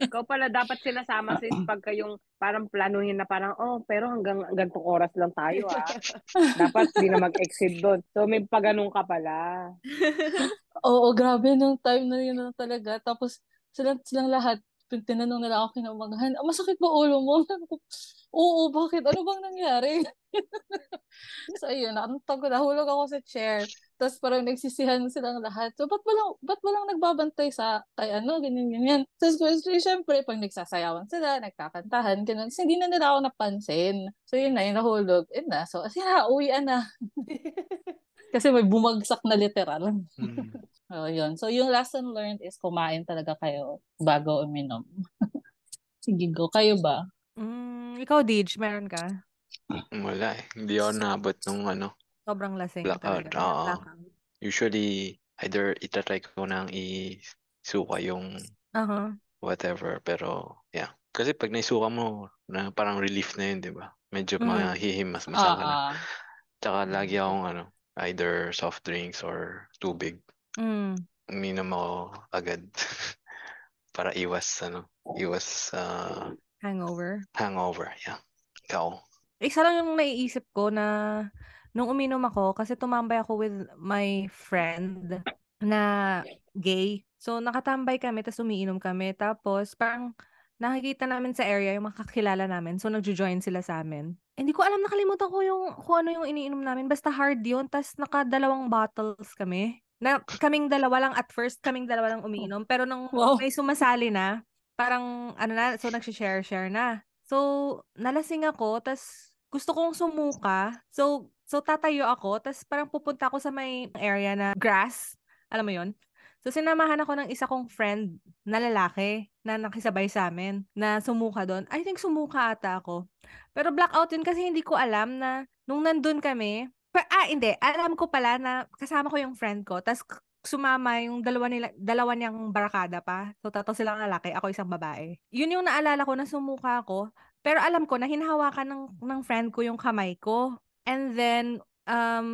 S1: Ikaw pala dapat sinasama sis pagka yung parang planuhin na parang, oh, pero hanggang gantong oras lang tayo ah. dapat di na mag-exit doon. So may paganon ka pala.
S4: Oo, grabe nung time na yun na talaga. Tapos, silang, silang lahat, tin- tinanong nila ako kinamagahan, ah, masakit ba ulo mo? Oo, bakit? Ano bang nangyari? so, ayun, nakantag ko, nahulog ako sa chair. Tapos parang nagsisihan silang lahat. So, ba't walang, ba't walang nagbabantay sa, kay ano, ganyan, ganyan. Tapos, syempre, pag nagsasayawan sila, nagkakantahan, ganun. So, hindi na nila ako napansin. So, yun na, yung nahulog. Yun na. So, siya, uwian na. Kasi may bumagsak na literal.
S5: Mm.
S4: Oh, yun. So, yung lesson learned is kumain talaga kayo bago uminom. Sige, go. Kayo ba?
S2: Mm, ikaw, Dij, meron ka?
S5: Wala eh. Hindi ako naabot nung ano.
S2: Sobrang lasing
S5: Blackout,
S2: talaga.
S5: oo.
S2: Blackout.
S5: Usually, either itatry ko nang isuka yung
S2: Aha.
S5: whatever. Pero, yeah. Kasi pag naisuka mo, na parang relief na yun, di ba? Medyo
S2: Mm.
S5: mahihimas-masa ka na.
S4: Ah, ah.
S5: Tsaka lagi akong ano, either soft drinks or tubig.
S2: Mm.
S5: Uminom ako agad. Para iwas, ano, iwas ah,
S2: Hangover.
S5: hangover. Yeah. Ikaw.
S2: Isa lang yung naiisip ko na nung uminom ako, kasi tumambay ako with my friend na gay. So, nakatambay kami, tapos umiinom kami. Tapos, parang nakikita namin sa area yung makakilala namin. So, nagjo-join sila sa amin. Hindi ko alam, nakalimutan ko yung kung ano yung iniinom namin. Basta hard yun. Tapos, nakadalawang bottles kami. Na, kaming dalawa lang at first, kaming dalawa lang umiinom. Pero nung
S4: Wow.
S2: may sumasali na, parang ano na, so nagsishare-share na. So, nalasing ako, tas gusto kong sumuka. So, so tatayo ako, tas parang pupunta ako sa may area na grass. Alam mo yon So, sinamahan ako ng isa kong friend na lalaki na nakisabay sa amin na sumuka doon. I think sumuka ata ako. Pero blackout yun kasi hindi ko alam na nung nandun kami, pa, ah, hindi. Alam ko pala na kasama ko yung friend ko. tas sumama yung dalawa nila dalawa niyang barkada pa. So tatlo silang lalaki, ako isang babae. Yun yung naalala ko na sumuka ako, pero alam ko na hinahawakan ng ng friend ko yung kamay ko. And then um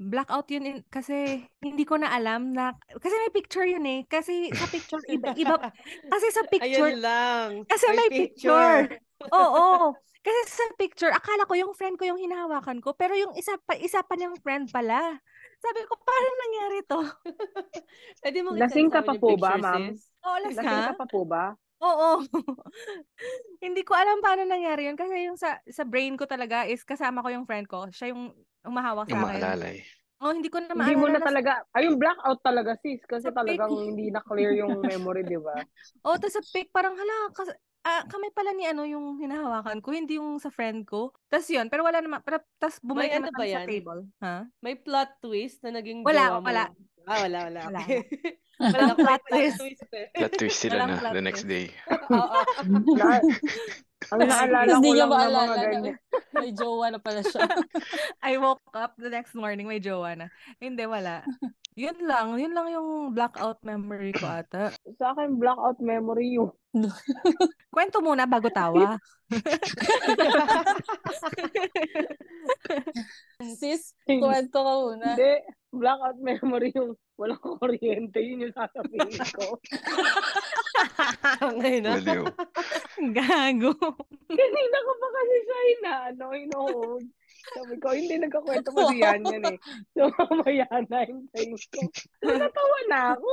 S2: blackout yun in, kasi hindi ko na alam na kasi may picture yun eh. Kasi sa picture iba, iba kasi sa picture
S3: Ayun lang.
S2: kasi may picture. Oo. Kasi sa picture, akala ko yung friend ko yung hinahawakan ko, pero yung isa pa isa pa niyang friend pala. Sabi ko, paano nangyari to?
S3: Pwede mo
S1: Lasing ka pa po ba, ma'am?
S2: Oo, las
S1: Lasing ka pa po ba?
S2: Oo. Hindi ko alam paano nangyari yun kasi yung sa sa brain ko talaga is kasama ko yung friend ko. Siya yung umahawak
S5: Yung
S2: sa akin.
S5: maalala eh.
S2: Oh, hindi ko na
S1: Hindi mo
S2: maalala.
S1: na
S2: na-
S1: talaga, ay yung blackout talaga sis, kasi
S2: Sa
S1: talagang
S2: pic.
S1: hindi na clear yung memory, di ba?
S2: Oh, tapos sa pic, parang hala, kas, ah, kami pala ni ano yung hinahawakan ko, hindi yung sa friend ko. Tapos yun, pero wala naman, pero, tapos bumalik naman
S3: ano ba
S2: kami sa
S3: yan?
S2: table. Ha?
S3: May plot twist na naging
S2: Wala,
S3: mo.
S2: Wala.
S3: Ah, wala, wala.
S2: Wala,
S3: Okay.
S2: Walang
S3: Wala
S2: plot twist.
S5: Plot twist sila na the next day.
S3: Oo.
S1: Ang naalala ko lang na
S4: maalala
S1: mga ganyan.
S4: may jowa na pala siya.
S2: I woke up the next morning, may jowa na. Hindi, wala. Yun lang, yun lang yung blackout memory ko ata.
S1: Sa akin, blackout memory yung
S2: Kwento muna bago tawa.
S4: Sis, kwento ka muna.
S1: Hindi, blackout memory yung walang kuryente, yun yung sasabihin ko.
S3: Ngayon na.
S5: Baliw.
S2: Gago.
S1: Kanina ko pa kasi siya ina, ano, inood. Sabi ko, hindi nagkakwento pa si Yan yan eh. So, mamaya na yung time ko. So, natawa na ako.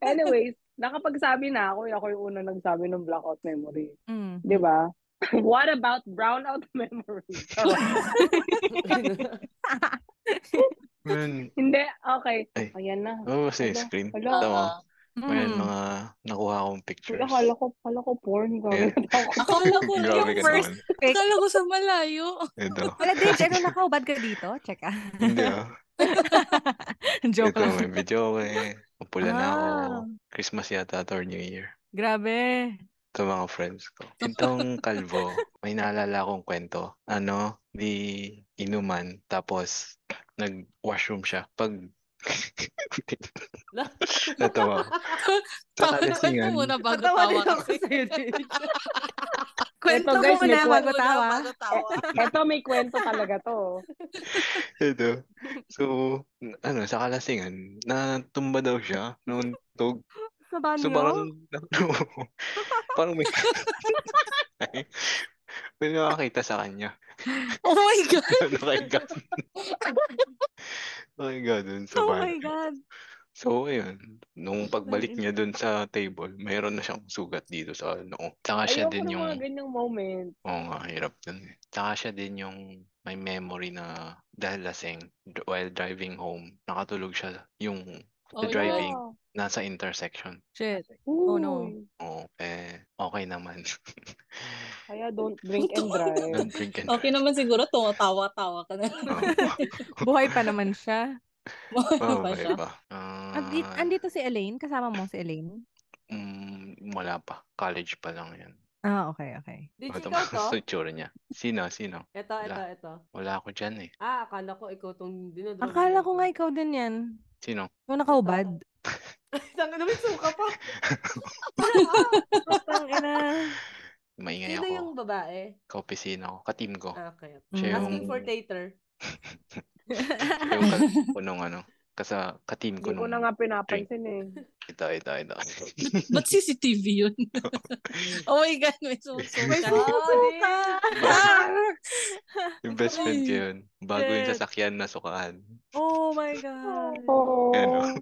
S1: Anyways, nakapagsabi na ako, ako yung una nagsabi ng blackout memory.
S2: Mm.
S1: Di ba? What about brownout memory?
S5: Man,
S1: hindi, okay.
S5: Ay.
S1: Ayan na.
S5: oh, kasi
S1: Hala,
S5: screen.
S1: hala.
S5: Tama.
S4: Ah,
S5: Ayan,
S2: Mm.
S5: mga nakuha akong
S1: Uy,
S5: pictures.
S1: akala ko, akala ko porn. Grabe
S5: Yeah.
S4: akala ko yung first.
S2: Pic.
S4: Akala ko sa malayo.
S5: Ito.
S2: Wala, Dave, ano nakaubad ka dito? Check ah.
S5: Hindi ah.
S2: Joke
S5: Ito,
S2: lang.
S5: may video eh. Mapula na ako.
S2: Ah.
S5: Christmas yata or New Year.
S2: Grabe.
S5: Ito mga friends ko. Itong kalbo, may naalala akong kwento. Ano, di inuman, tapos nag-washroom siya. Pag Natawa. Sa kalasingan,
S4: muna bago
S3: Natawa din
S4: tawa
S3: ako sa'yo.
S2: Kwento
S1: Ito, guys,
S2: mo
S1: may
S2: na
S1: kwento
S2: bago tawa.
S4: bago tawa.
S1: Eto, may kwento talaga to.
S5: ito. So, ano, sa kalasingan, natumba daw siya noon tug.
S2: Sa banyo?
S5: So, parang, parang may, may nakakita sa kanya.
S4: Oh my God!
S5: Nakahiga. Nakahiga dun sa
S2: oh my God.
S5: So, ayun. Nung pagbalik niya dun sa table, mayroon na siyang sugat dito sa ano. Tsaka siya
S1: Ayoko
S5: din
S1: ng
S5: yung,
S1: mga ganyang moment.
S5: oo nga, hirap dun eh. Tsaka siya din yung may memory na dahil lasing, while driving home, nakatulog siya yung
S4: Oh,
S5: the driving
S1: Yeah.
S5: Nasa intersection.
S2: Shit. Oh, no.
S5: Oo, eh, okay naman.
S1: Kaya don't drink and drive.
S5: Don't drink and
S4: Okay naman siguro, tumatawa-tawa ka na.
S5: Oo.
S2: Buhay pa naman siya.
S4: Buhay pa
S5: Okay
S4: siya.
S5: pa. Ah,
S2: Andito, andito si Elaine? Kasama mo si Elaine?
S5: mm, wala pa. College pa lang yan.
S2: Ah, okay, okay.
S3: Did
S5: Ito
S3: ikaw
S5: sa
S3: to?
S5: itsura niya. Sino? Sino?
S3: Ito, ito,
S5: Wala.
S3: ito.
S5: Wala ako dyan eh.
S3: Ah, akala ko ikaw tong dinodrog.
S2: Akala ko nga ikaw din yan.
S5: Sino?
S2: Yung nakaubad.
S3: Tanga naman, suka pa.
S2: Putang ina.
S5: Maingay
S3: Sino
S5: ako.
S3: yung babae?
S5: Kaopisina ko. Ka-team ko.
S3: Ah, okay.
S5: Siya
S3: Asking
S5: yung,
S3: for tater.
S5: siya yung ka- punong ano. Kasi ka-team ko
S1: Hindi ko na nga pinapansin eh.
S5: ito, ito, ito.
S4: Ba't CCTV yun? oh my God, may susuka.
S2: May
S3: Oh,
S2: susuka.
S5: yung best friend ko yun. Bago yung sasakyan na sukaan.
S2: Oh my God.
S1: Oo.
S5: Ano?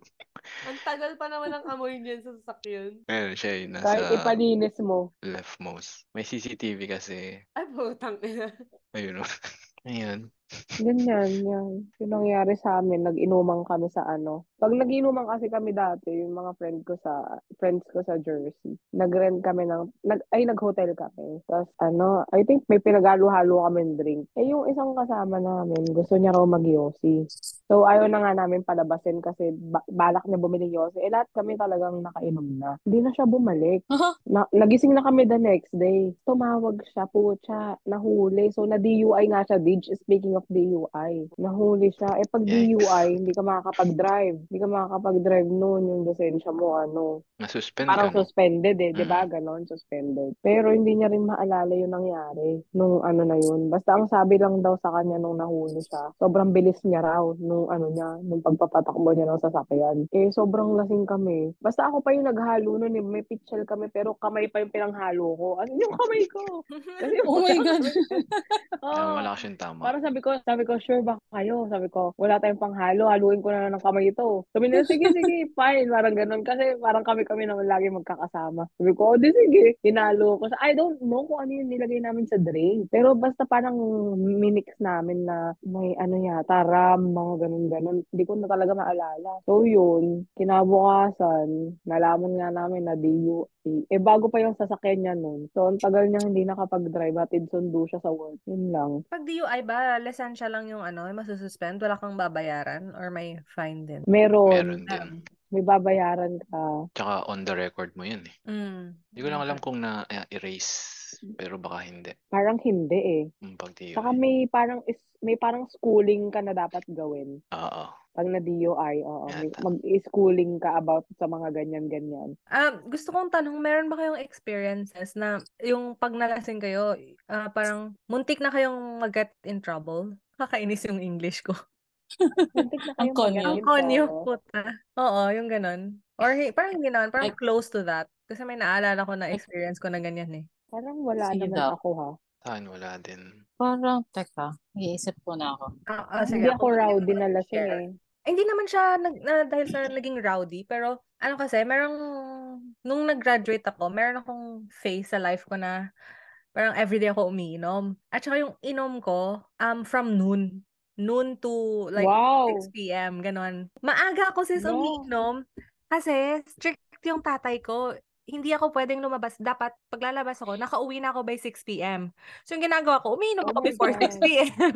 S3: Ang tagal pa naman ang amoy niyan sa sasakyan.
S5: Ayun, siya yung
S1: Kahit
S5: nasa
S1: ipalinis mo.
S5: leftmost. May CCTV kasi.
S3: Ay, putang ina.
S5: Ayun. oh. Ayun.
S1: Ganyan, yan. Yung nangyari sa amin, nag-inuman kami sa ano. Pag nag-inuman kasi kami dati, yung mga friend ko sa, friends ko sa Jersey, nag-rent kami ng, nag, ay, nag-hotel kami. Tapos, ano, I think may pinagalo-halo kami drink. Eh, yung isang kasama namin, gusto niya raw mag-yosi. So, ayaw na nga namin palabasin kasi ba- balak niya bumili yosi. Eh, lahat kami talagang nakainom na. Hindi na siya bumalik. Na, nagising na kami the next day. Tumawag siya, putya, nahuli. So, na-DUI nga siya, Dij, speaking of DUI. Nahuli siya. Eh pag. DUI, hindi ka makakapag-drive. Hindi ka makakapag-drive noon yung lisensya mo, ano.
S5: Na-suspend
S1: Parang
S5: ka, no?
S1: suspended eh, di ba?
S5: Mm.
S1: Ganon, suspended. Pero hindi niya rin maalala yung nangyari nung ano na yun. Basta ang sabi lang daw sa kanya nung nahuli siya, sobrang bilis niya raw nung ano niya, nung pagpapatakbo niya ng sasakyan. Eh, sobrang lasing kami. Basta ako pa yung naghalo nun eh. May pitchel kami, pero kamay pa yung pinanghalo ko. Ano yung kamay ko? Kasi
S4: Oh my God.
S5: Kaya
S1: Oo.
S5: malakas yung tama.
S1: Parang sabi ko, sabi ko, sure ba kayo? Sabi ko, wala tayong panghalo, haluin ko na lang ng kamay ito. Sabi nila, sige, sige, fine. Parang ganun. Kasi parang kami-kami naman lagi magkakasama. Sabi ko, oh, di sige. Hinalo ko. I don't know kung ano yung nilagay namin sa drink. Pero basta parang minix namin na may ano yata, ram, mga ganun-ganun. Hindi ko na talaga maalala. So yun, kinabukasan, nalaman nga namin na DUI. Eh, bago pa yung sasakyan niya nun. So, ang tagal niya hindi nakapag-drive. Hatid sundo siya sa work. Yun lang.
S2: Pag DUI ba, lisensya lang yung ano, masususpend? Wala kang babayaran? Or may fine din?
S1: Meron.
S5: Meron din.
S1: May babayaran ka.
S5: Tsaka on the record mo yun eh.
S2: Mm.
S5: Hindi ko lang alam kung na-erase. Pero baka hindi.
S1: Parang hindi eh.
S5: Yung pag DUI.
S1: Saka may parang is, may parang schooling ka na dapat gawin.
S5: Oo.
S1: Pag na DUI, oo. May-
S5: Yata.
S1: Mag-schooling ka about sa mga ganyan-ganyan.
S2: Ah, gusto kong tanong, meron ba kayong experiences na yung pag nalasing kayo, ah, parang muntik na kayong mag-get in trouble? Kakainis yung English ko.
S1: Muntik na
S4: Ang konyo.
S2: Ang konyo, puta. Oo, yung ganun. Or hi- parang naman, parang
S4: Ay-
S2: close to that. Kasi may naalala ko na experience ko na ganyan eh.
S1: Parang wala
S4: Sige
S1: naman
S4: daw.
S1: ako ha.
S5: Saan wala din.
S4: Parang, teka, iisip ko na ako.
S2: Ah, ah, sige,
S1: Hindi ako rowdy na lasing eh.
S2: Eh, Hindi naman siya nag, na, dahil sa naging rowdy, pero ano kasi, merong, nung nag-graduate ako, meron akong phase sa life ko na parang everyday ako umiinom. At saka yung inom ko, um, from noon. Noon to like
S1: Wow!
S2: 6 p.m. Ganon. Maaga ako sis
S1: No.
S2: umiinom kasi strict yung tatay ko. Hindi ako pwedeng lumabas. Dapat, paglalabas ako, nakauwi na ako by 6 p.m. So, yung ginagawa ko, umiinom
S1: Oh
S2: ako before 6
S1: God.
S2: p.m.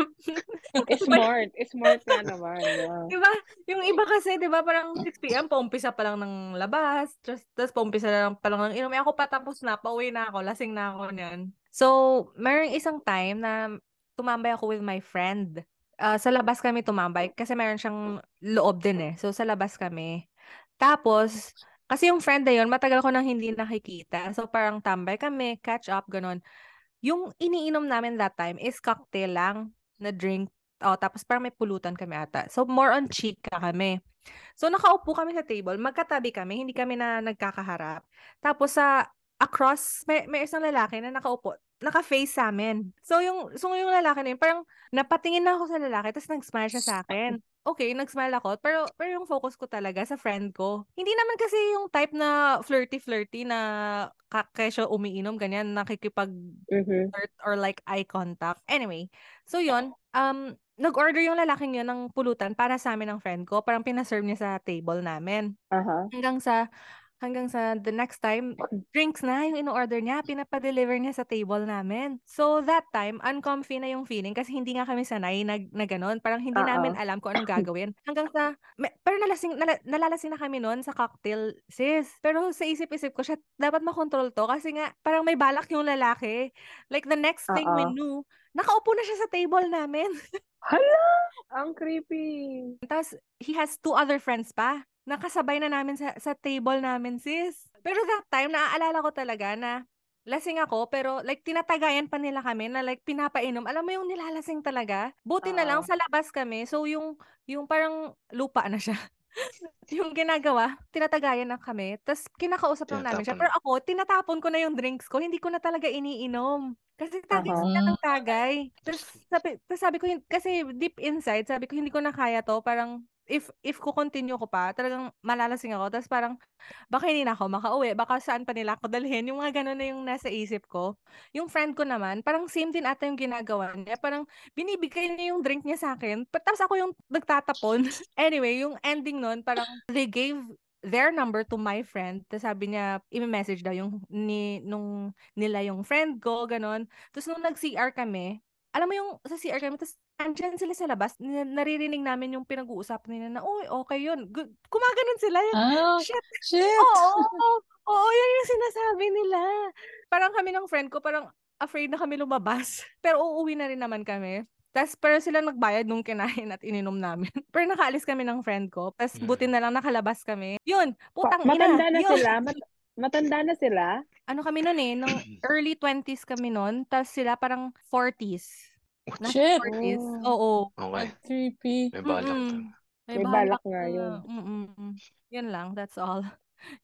S1: Eh, smart. Smart nga naman. Yeah.
S2: Diba? Yung iba kasi, diba, parang 6 p.m., paumpisa pa lang ng labas, tapos, tapos paumpisa na lang pa lang ng inom. Eh, ako patapos na, pauwi na ako, lasing na ako niyan. So, mayroong isang time na tumambay ako with my friend. Ah, sa labas kami tumambay kasi meron siyang loob din eh. So, sa labas kami. Tapos, kasi yung friend na yun, matagal ko nang hindi nakikita. So, parang tambay kami, catch up, ganon. Yung iniinom namin that time is cocktail lang na drink. Oh, tapos parang may pulutan kami ata. So, more on chika kami. So, nakaupo kami sa table. Magkatabi kami. Hindi kami na nagkakaharap. Tapos, sa across, may, may isang lalaki na nakaupo. Naka-face sa amin. So, yung, so, yung lalaki na yun, parang napatingin na ako sa lalaki, tapos nag-smile siya sa akin. Okay, nag-smile ako. Pero, pero yung focus ko talaga sa friend ko. Hindi naman kasi yung type na flirty-flirty na ka- kesyo umiinom, ganyan, nakikipag
S1: Mhm.
S2: flirt or like eye contact. Anyway, so yon um, nag-order yung lalaking yun ng pulutan para sa amin ng friend ko. Parang pinaserve niya sa table namin.
S1: Aha.
S2: Hanggang sa, hanggang sa the next time, drinks na yung in-order niya, pinapadeliver niya sa table namin. So that time, uncomfy na yung feeling kasi hindi nga kami sanay na, na ganun. Parang hindi
S1: Oo.
S2: namin alam kung anong gagawin. Hanggang sa, may- pero nalasing, nala, nalalasing na kami noon sa cocktail, sis. Pero sa isip-isip ko siya, dapat makontrol to kasi nga, parang may balak yung lalaki. Like the next thing we
S1: Oo.
S2: knew, nakaupo na siya sa table namin.
S1: Hala! Ang creepy.
S2: Tapos, he has two other friends pa. Nakasabay na namin sa, sa table namin, sis. Pero that time, naaalala ko talaga na lasing ako, pero like tinatagayan pa nila kami na like pinapainom. Alam mo yung nilalasing talaga? Buti na lang sa labas kami. So yung yung parang lupa na siya. yung ginagawa, tinatagayan na kami. Tapos kinakausap lang namin siya. Pero ako, tinatapon ko na yung drinks ko. Hindi ko na talaga iniinom. Kasi tagay
S1: Aha.
S2: sila ng tagay. Tapos sabi, tapos sabi ko, kasi deep inside, sabi ko, hindi ko na kaya to. Parang, if if ko continue ko pa, talagang malalasing ako. Tapos parang, baka hindi na ako makauwi. Baka saan pa nila ako dalhin. Yung mga ganun na yung nasa isip ko. Yung friend ko naman, parang same din ata yung ginagawa niya. Parang binibigay niya yung drink niya sa akin. Tapos ako yung nagtatapon. anyway, yung ending nun, parang they gave their number to my friend. Tapos sabi niya, i-message daw yung ni, nung nila yung friend ko, ganon. Tapos nung nag-CR kami, alam mo yung sa CR kami, tapos andyan sila sa labas, naririnig namin yung pinag-uusapan nila na, uy, okay yun. Good. Kumaganon sila.
S4: Ah,
S2: Shit,
S4: shit!
S2: Oo, oo, oo, yun yung sinasabi nila. Parang kami ng friend ko, parang afraid na kami lumabas. Pero uuwi na rin naman kami. Tas pero sila nagbayad nung kinain at ininom namin. pero nakaalis kami ng friend ko. Tas
S5: Mm.
S2: buti na lang nakalabas kami. Yun, putang
S1: matanda
S2: ina.
S1: na
S2: Yun.
S1: sila. Mat- matanda na sila.
S2: Ano kami nun eh, nung early 20s kami nun. Tas sila parang 40s. Nasa
S4: Shit.
S2: 40s.
S1: Oh.
S2: Oo.
S5: Okay.
S4: Creepy.
S5: May balak
S2: Mm-mm.
S5: talaga.
S2: May,
S1: May
S2: balak
S1: balak nga
S2: na.
S1: yun.
S2: Mm-mm. Yan lang, that's all.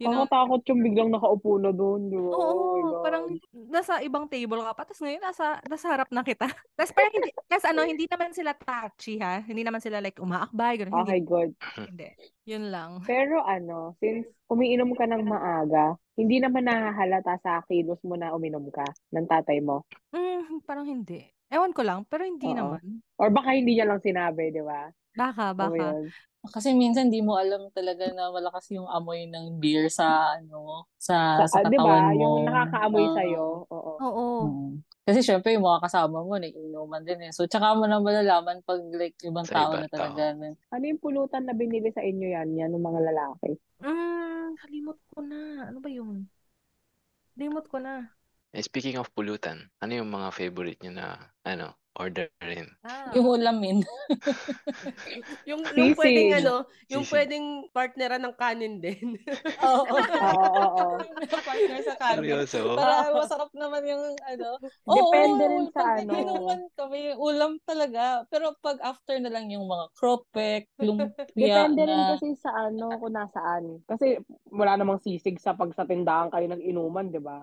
S2: You know,
S1: Nakakatakot yung biglang nakaupo na doon, di ba?
S2: Oo,
S1: oh my God.
S2: parang nasa ibang table ka pa, tapos ngayon nasa, nasa harap na kita. Tapos parang hindi, tapos ano, hindi naman sila touchy ha, hindi naman sila like umaakbay, gano'n, hindi,
S1: Okay, good.
S2: hindi. Yun lang.
S1: Pero ano, since umiinom ka ng maaga, hindi naman nahahalata sa kilos mo na uminom ka ng tatay mo.
S2: Mm, parang hindi. Ewan ko lang, pero hindi
S1: Oo.
S2: naman.
S1: Or baka hindi niya lang sinabi, di ba?
S2: Baka,
S1: mo
S2: baka.
S1: yun?
S4: Kasi minsan di mo alam talaga na malakas yung amoy ng beer sa ano sa
S1: Sa,
S4: sa
S1: ah,
S4: katawan mo.
S1: Yung nakakaamoy
S4: Oo.
S1: sa'yo. Oo.
S2: Oo.
S4: Mm. Kasi syempre yung mga kasama mo nag-inuman din eh. So tsaka mo na malalaman pag like ibang
S5: Sa
S4: tao
S5: ibang
S4: na talaga. na-
S1: Ano yung pulutan na binili sa inyo yan, yan ng mga lalaki?
S2: Mm, halimot ko na. Ano ba yun? Limot ko na.
S5: Eh, speaking of pulutan, ano yung mga favorite nyo na, ano, orderin?
S2: Ah.
S4: Yung ulamin.
S3: Yung, yung
S1: Sisig.
S3: pwedeng ano, yung
S5: Sisig.
S3: pwedeng partneran ng kanin din.
S4: Oo.
S1: Oo.
S4: Partner sa kanin.
S5: Seryoso?
S4: Para masarap naman yung ano.
S1: Depende
S4: Oo,
S1: rin sa ano.
S4: nag-inuman kami, ulam talaga. Pero pag after na lang yung mga kropek, lumpia
S1: Depende rin
S4: na.
S1: kasi sa ano, kung nasaan. Kasi wala namang sisig sa pag sa tindahan kayo ng inuman, di ba?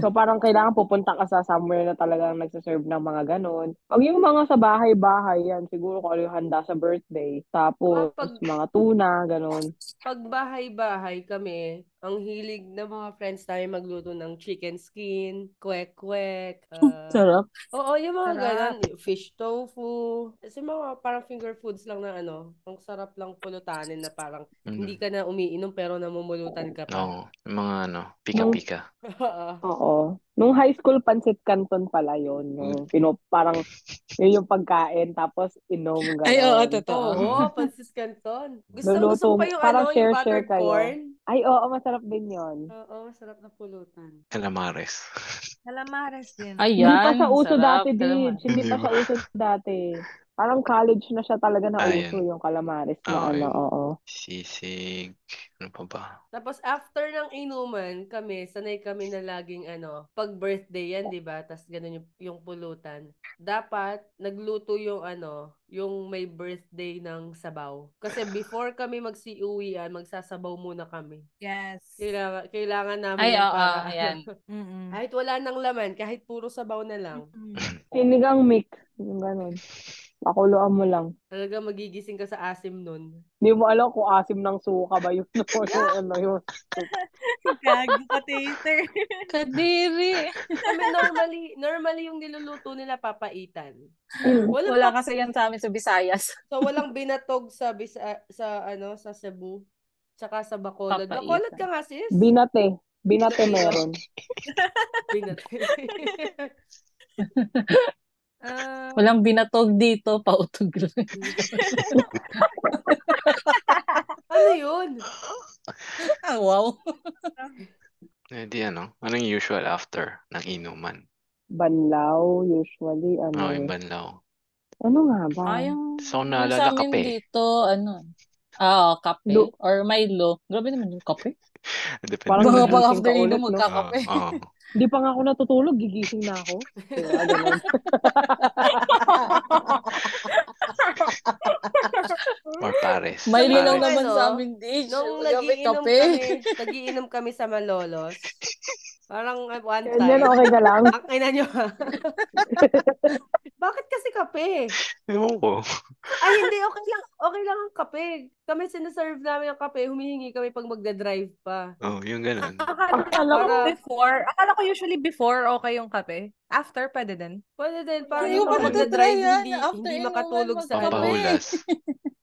S1: So parang kailangan pupunta ka sa somewhere na talagang nagsaserve ng mga ganon. Pag yung mga sa bahay-bahay, yan, siguro kung ano yung handa sa birthday. Tapos,
S3: Ah, pag-
S1: mga tuna, ganon.
S3: Pag bahay-bahay kami, ang hilig ng mga friends namin magluto ng chicken skin, kwek-kwek, ah,
S4: Sarap.
S3: Oo, yung mga ganun, yung fish tofu. Kasi mga parang finger foods lang na ano, ang sarap lang pulutanin na parang hindi
S5: Mm.
S3: ka na umiinom pero namumulutan ka pa.
S5: Oo. Yung mga, ano, pika-pika.
S3: Oo.
S1: Oo. Nung high school, pancit canton pala yun. Yung, pino, parang, yun yung pagkain, tapos inom, ganon.
S4: Ay, oo, totoo.
S3: Oo, pansis canton. Gusto,
S1: Luluto
S3: gusto mo pa yung
S1: parang
S3: ano, yung
S1: share-share
S3: buttered
S1: kayo.
S3: corn?
S1: Ay, oo, masarap din yun.
S3: Oo, masarap na pulutan.
S5: Calamares.
S2: Calamares din.
S1: Hindi pa
S4: Ayan,
S1: siya uso
S4: sarap.
S1: dati. Dij. Hindi pa
S5: ba?
S1: uso dati. Parang college na siya talaga na
S5: Ah,
S1: uso yung calamares na
S5: Ah,
S1: ano, oo.
S5: Sisig. Ano pa ba?
S3: Tapos after ng inuman, kami, sanay kami na laging ano, pag birthday yan, di ba? Tapos ganun yung, yung pulutan. Dapat, nagluto yung ano, yung may birthday ng sabaw. Kasi before kami magsiuwian, magsasabaw muna kami.
S2: Yes.
S3: Kailangan, kailangan namin
S4: Ay, oo, ayan.
S2: Mm-mm.
S3: kahit wala nang laman, kahit puro sabaw na lang.
S1: Sinigang mix. Yung ganun. Pakuluan mo lang.
S3: Talaga magigising ka sa asim nun.
S1: Hindi mo alam kung asim ng suka ba yun o yung ano yun.
S2: Gago ka, tater.
S4: Kadiri.
S3: Kami normally, normally yung niluluto nila papaitan. Walang
S4: Wala kasi yan sa amin sa Visayas.
S3: So walang binatog sa Bisa- sa ano sa Cebu tsaka sa Bacolod.
S4: Papaitan.
S3: Bacolod ka nga sis?
S1: Binate. Binate meron.
S3: Binat.
S2: Ah,
S4: Walang binatog dito, pautog lang.
S3: ano yun?
S4: ah, wow.
S5: Eh, di ano? Anong usual after ng inuman?
S1: Banlaw, usually, ano.
S5: Oh, yung banlaw.
S1: Ano nga ba?
S4: Ah, yung,
S5: So, naalala
S4: sa amin
S5: kape.
S4: dito, ano, ah, kape.
S1: Lo-
S4: Or Milo. Grabe naman yung kape.
S5: Depende.
S1: Parang gigising
S4: pag
S1: ka
S4: after
S1: no?
S4: magkakape.
S5: Oo.
S1: Hindi pa nga ako natutulog, gigising na ako. Diba.
S5: Or pares.
S4: Milo
S5: Pares.
S4: lang naman
S3: Ano,
S4: sa amin, Dij.
S3: Nung nagiinom kami, nagiinom kami sa Malolos. Parang one
S1: Ganyan,
S3: time.
S1: okay ka lang?
S3: Ang ina nyo. Bakit kasi kape?
S5: Ewan ko.
S3: Ay, hindi. Okay lang. Okay lang ang kape. Kami sinaserve namin ang kape. Humihingi kami pag magdadrive pa.
S5: Oh, yung ganun.
S2: akala ko
S3: Para-
S2: before, akala ko usually before okay yung kape. After, pwede din.
S3: Pwede din. Para
S4: Hindi
S3: yung
S4: ko
S3: pag
S4: pa
S3: magdadrive,
S4: yan.
S3: hindi,
S4: After
S3: hindi makatulog sa ano.
S5: Pampahulas.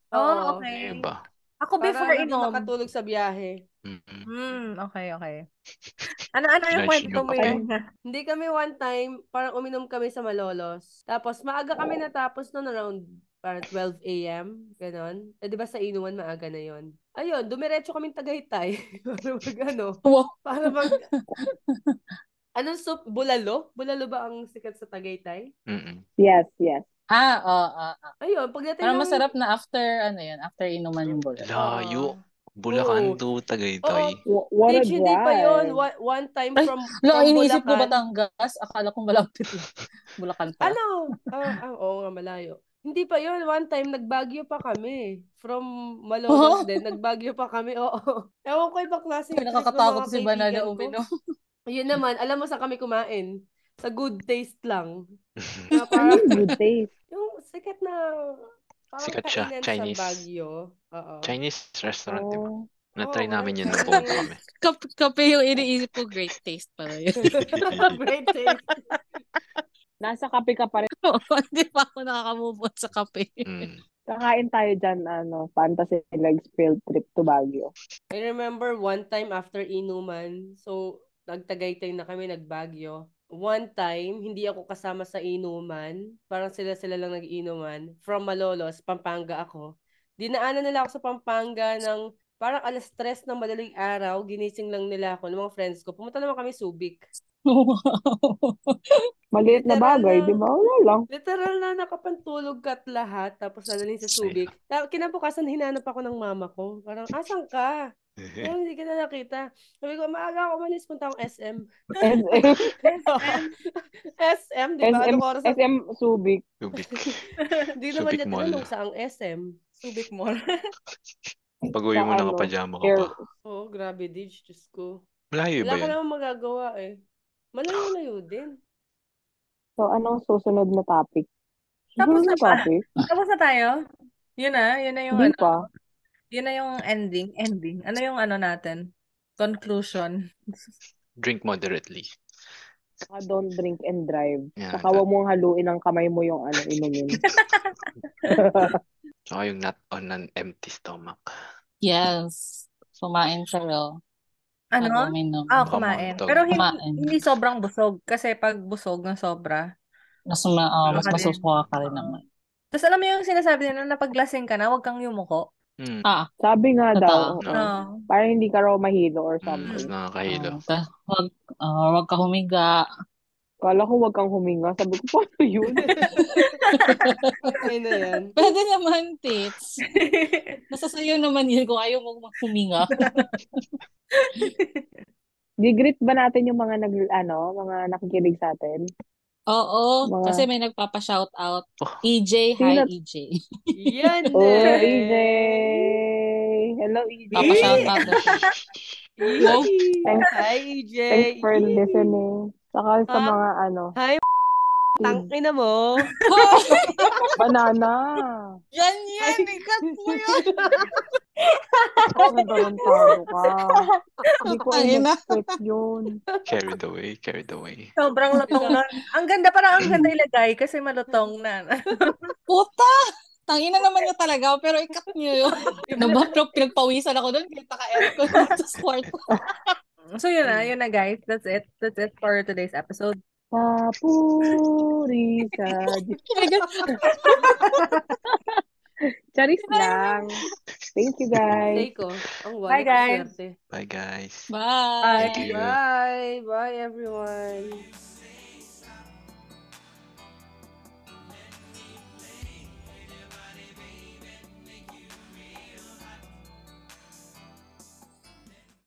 S2: Oh, okay.
S5: Yung ba?
S2: Ako
S3: Para
S2: before
S3: hindi
S2: inom.
S3: makatulog sa biyahe.
S5: Mm-mm.
S2: Hmm, okay, okay. Ano-ano yung kwento mo yun?
S3: Hindi kami one time, parang uminom kami sa Malolos. Tapos maaga kami natapos noon around parang 12 a.m. Ganon. Eh, di ba sa inuman maaga na yon. Ayun, dumiretso kaming Tagaytay. para mag ano,
S4: Wow.
S3: para mag... Anong soup? Bulalo? Bulalo ba ang sikat sa Tagaytay?
S5: Mm-mm.
S1: Yes, yes.
S4: Ah, oo, oo, oo.
S3: Ayun, pagdating
S4: Parang
S3: ng...
S4: masarap na after, ano yan, after inuman yung bullet.
S5: Layo. Bulacan to Tagaytay.
S1: Wh- What a
S3: hindi pa yun.
S1: drive.
S3: One, one time
S4: Ay,
S3: from,
S4: Lo,
S3: from
S4: iniisip ko. Batangas. Akala ko malapit yun. Bulacan pa.
S3: Ano? Ah, ah, oo nga, malayo. Hindi pa yun. One time, nagbagyo pa kami. From Malolos din, nagbagyo pa kami. Oo. Ewan ko ibang klaseng trip ng
S4: nakakatakot si Banana
S3: ko.
S4: uminom.
S3: Yun naman, alam mo saan kami kumain? Sa good taste lang.
S1: Ano
S3: Na parang,
S1: yung good taste?
S3: yung sikat na parang
S5: Sikat siya,
S3: kainan
S5: Chinese.
S3: sa Baguio. Oo.
S5: Chinese restaurant, di ba? Na-try
S3: Oo,
S5: namin yun
S3: Chinese.
S5: nung pumunta kami.
S4: Kape, kape yung iniisip ko, great taste pala yun.
S3: Great taste.
S1: Nasa kape ka pa rin.
S4: Hindi pa ako nakakamove on sa kape.
S5: Mm.
S1: Kakain tayo dyan, ano, fantasy legs field trip to Baguio.
S3: I remember one time after inuman, so nagtagaytay na kami, nagbagyo. One time, hindi ako kasama sa inuman. Parang sila-sila lang nag-inuman. From Malolos, Pampanga ako. Dinaanan nila ako sa Pampanga ng parang alas tres ng madaling araw. Ginising lang nila ako ng mga friends ko. Pumunta naman kami Subic.
S1: Maliit na
S3: Literal
S1: bagay,
S3: na.
S1: di ba? Wala lang.
S3: Literal na nakapantulog kat lahat. Tapos nadalhin sa Subic. Kinabukasan, hinanap ako ng mama ko. Parang, asan ka? Oh, hindi ka na nakita. Sabi ko, maaga ako malis, punta akong SM.
S1: SM,
S3: SM, di ba?
S1: SM,
S3: oras?
S1: SM Subic.
S5: Subic.
S3: Di naman niya tinanong saang SM.
S2: Subic Mall.
S5: Pag-uwi mo
S1: Sa ano,
S5: nakapajama ka pa.
S3: Oo, oh, grabe, Dij. Diyos ko.
S5: Malayo
S3: Wala
S5: ba
S3: ka
S5: yun?
S3: naman magagawa eh. Malayo-layo din.
S1: So, anong susunod na topic?
S2: Tapos na
S1: na topic?
S2: Tapos na tayo? Yun na, yun na yung
S1: Hindi
S2: ano.
S1: pa.
S2: Yun na yung ending. Ending. Ano yung ano natin? Conclusion.
S5: Drink moderately.
S1: Saka don't drink and drive.
S5: Yeah,
S1: Saka huwag mong haluin ang kamay mo yung ano, inumin.
S5: Saka yung not on an empty stomach.
S4: yes. Kumain. Bago
S2: Ano?
S4: uminom.
S2: Ah, kumain. Pero hindi,
S4: Kumain.
S2: hindi sobrang busog. Kasi pag busog na sobra.
S4: Mas, ma, oh, mas masusuka ka rin naman.
S2: Tapos alam mo yung sinasabi nila na pag lasing ka na, huwag kang yumuko.
S5: Mm.
S4: Ah,
S1: Sabi nga daw,
S4: Totoo.
S1: oo.
S2: No.
S1: parang hindi ka raw mahilo or
S5: Mm, mas
S1: something.
S5: nakakahilo.
S4: oh, ta- wag, oh, wag ka humiga.
S1: Kala ko wag kang huminga. Sabi ko, paano yun?
S3: Ay na yan.
S4: Pwede naman, tits. Nasa sayo naman yun kung ayaw mo huminga.
S1: Gigreet ba natin yung mga nag, ano, mga nakikinig sa atin?
S4: Oo,
S1: Mga-
S4: kasi may nagpapa-shout out.
S5: Oh.
S4: EJ, hi
S1: Sino?
S4: EJ.
S3: Yan
S1: Oh,
S3: eh.
S1: EJ! Hello, EJ!
S4: Papa-shout out. na siya.
S1: Thanks,
S3: Hi, EJ.
S1: thanks for listening. Saka sa mga, ano,
S3: Hi, tangina mo.
S1: banana.
S4: Yan yan, ikat mo yun.
S1: Nadarantado ka. Hindi ko in-expect yun.
S5: Carried away, carried away.
S2: Sobrang lutong na. Ang ganda, parang ang ganda ilagay kasi malutong na.
S4: Puta! Tangina naman niya talaga, pero ikat niyo yun. Nabatrop, pinagpawisan ako doon, kita ka-aircon sa kwarto.
S2: So yun na, yun na guys. That's it. That's it for today's episode.
S1: Papuri sa... Charis lang. Thank you, guys.
S3: Say ko.
S2: Bye, guys.
S5: Bye, guys.
S4: Bye!
S5: Thank you.
S3: Bye. Bye, everyone.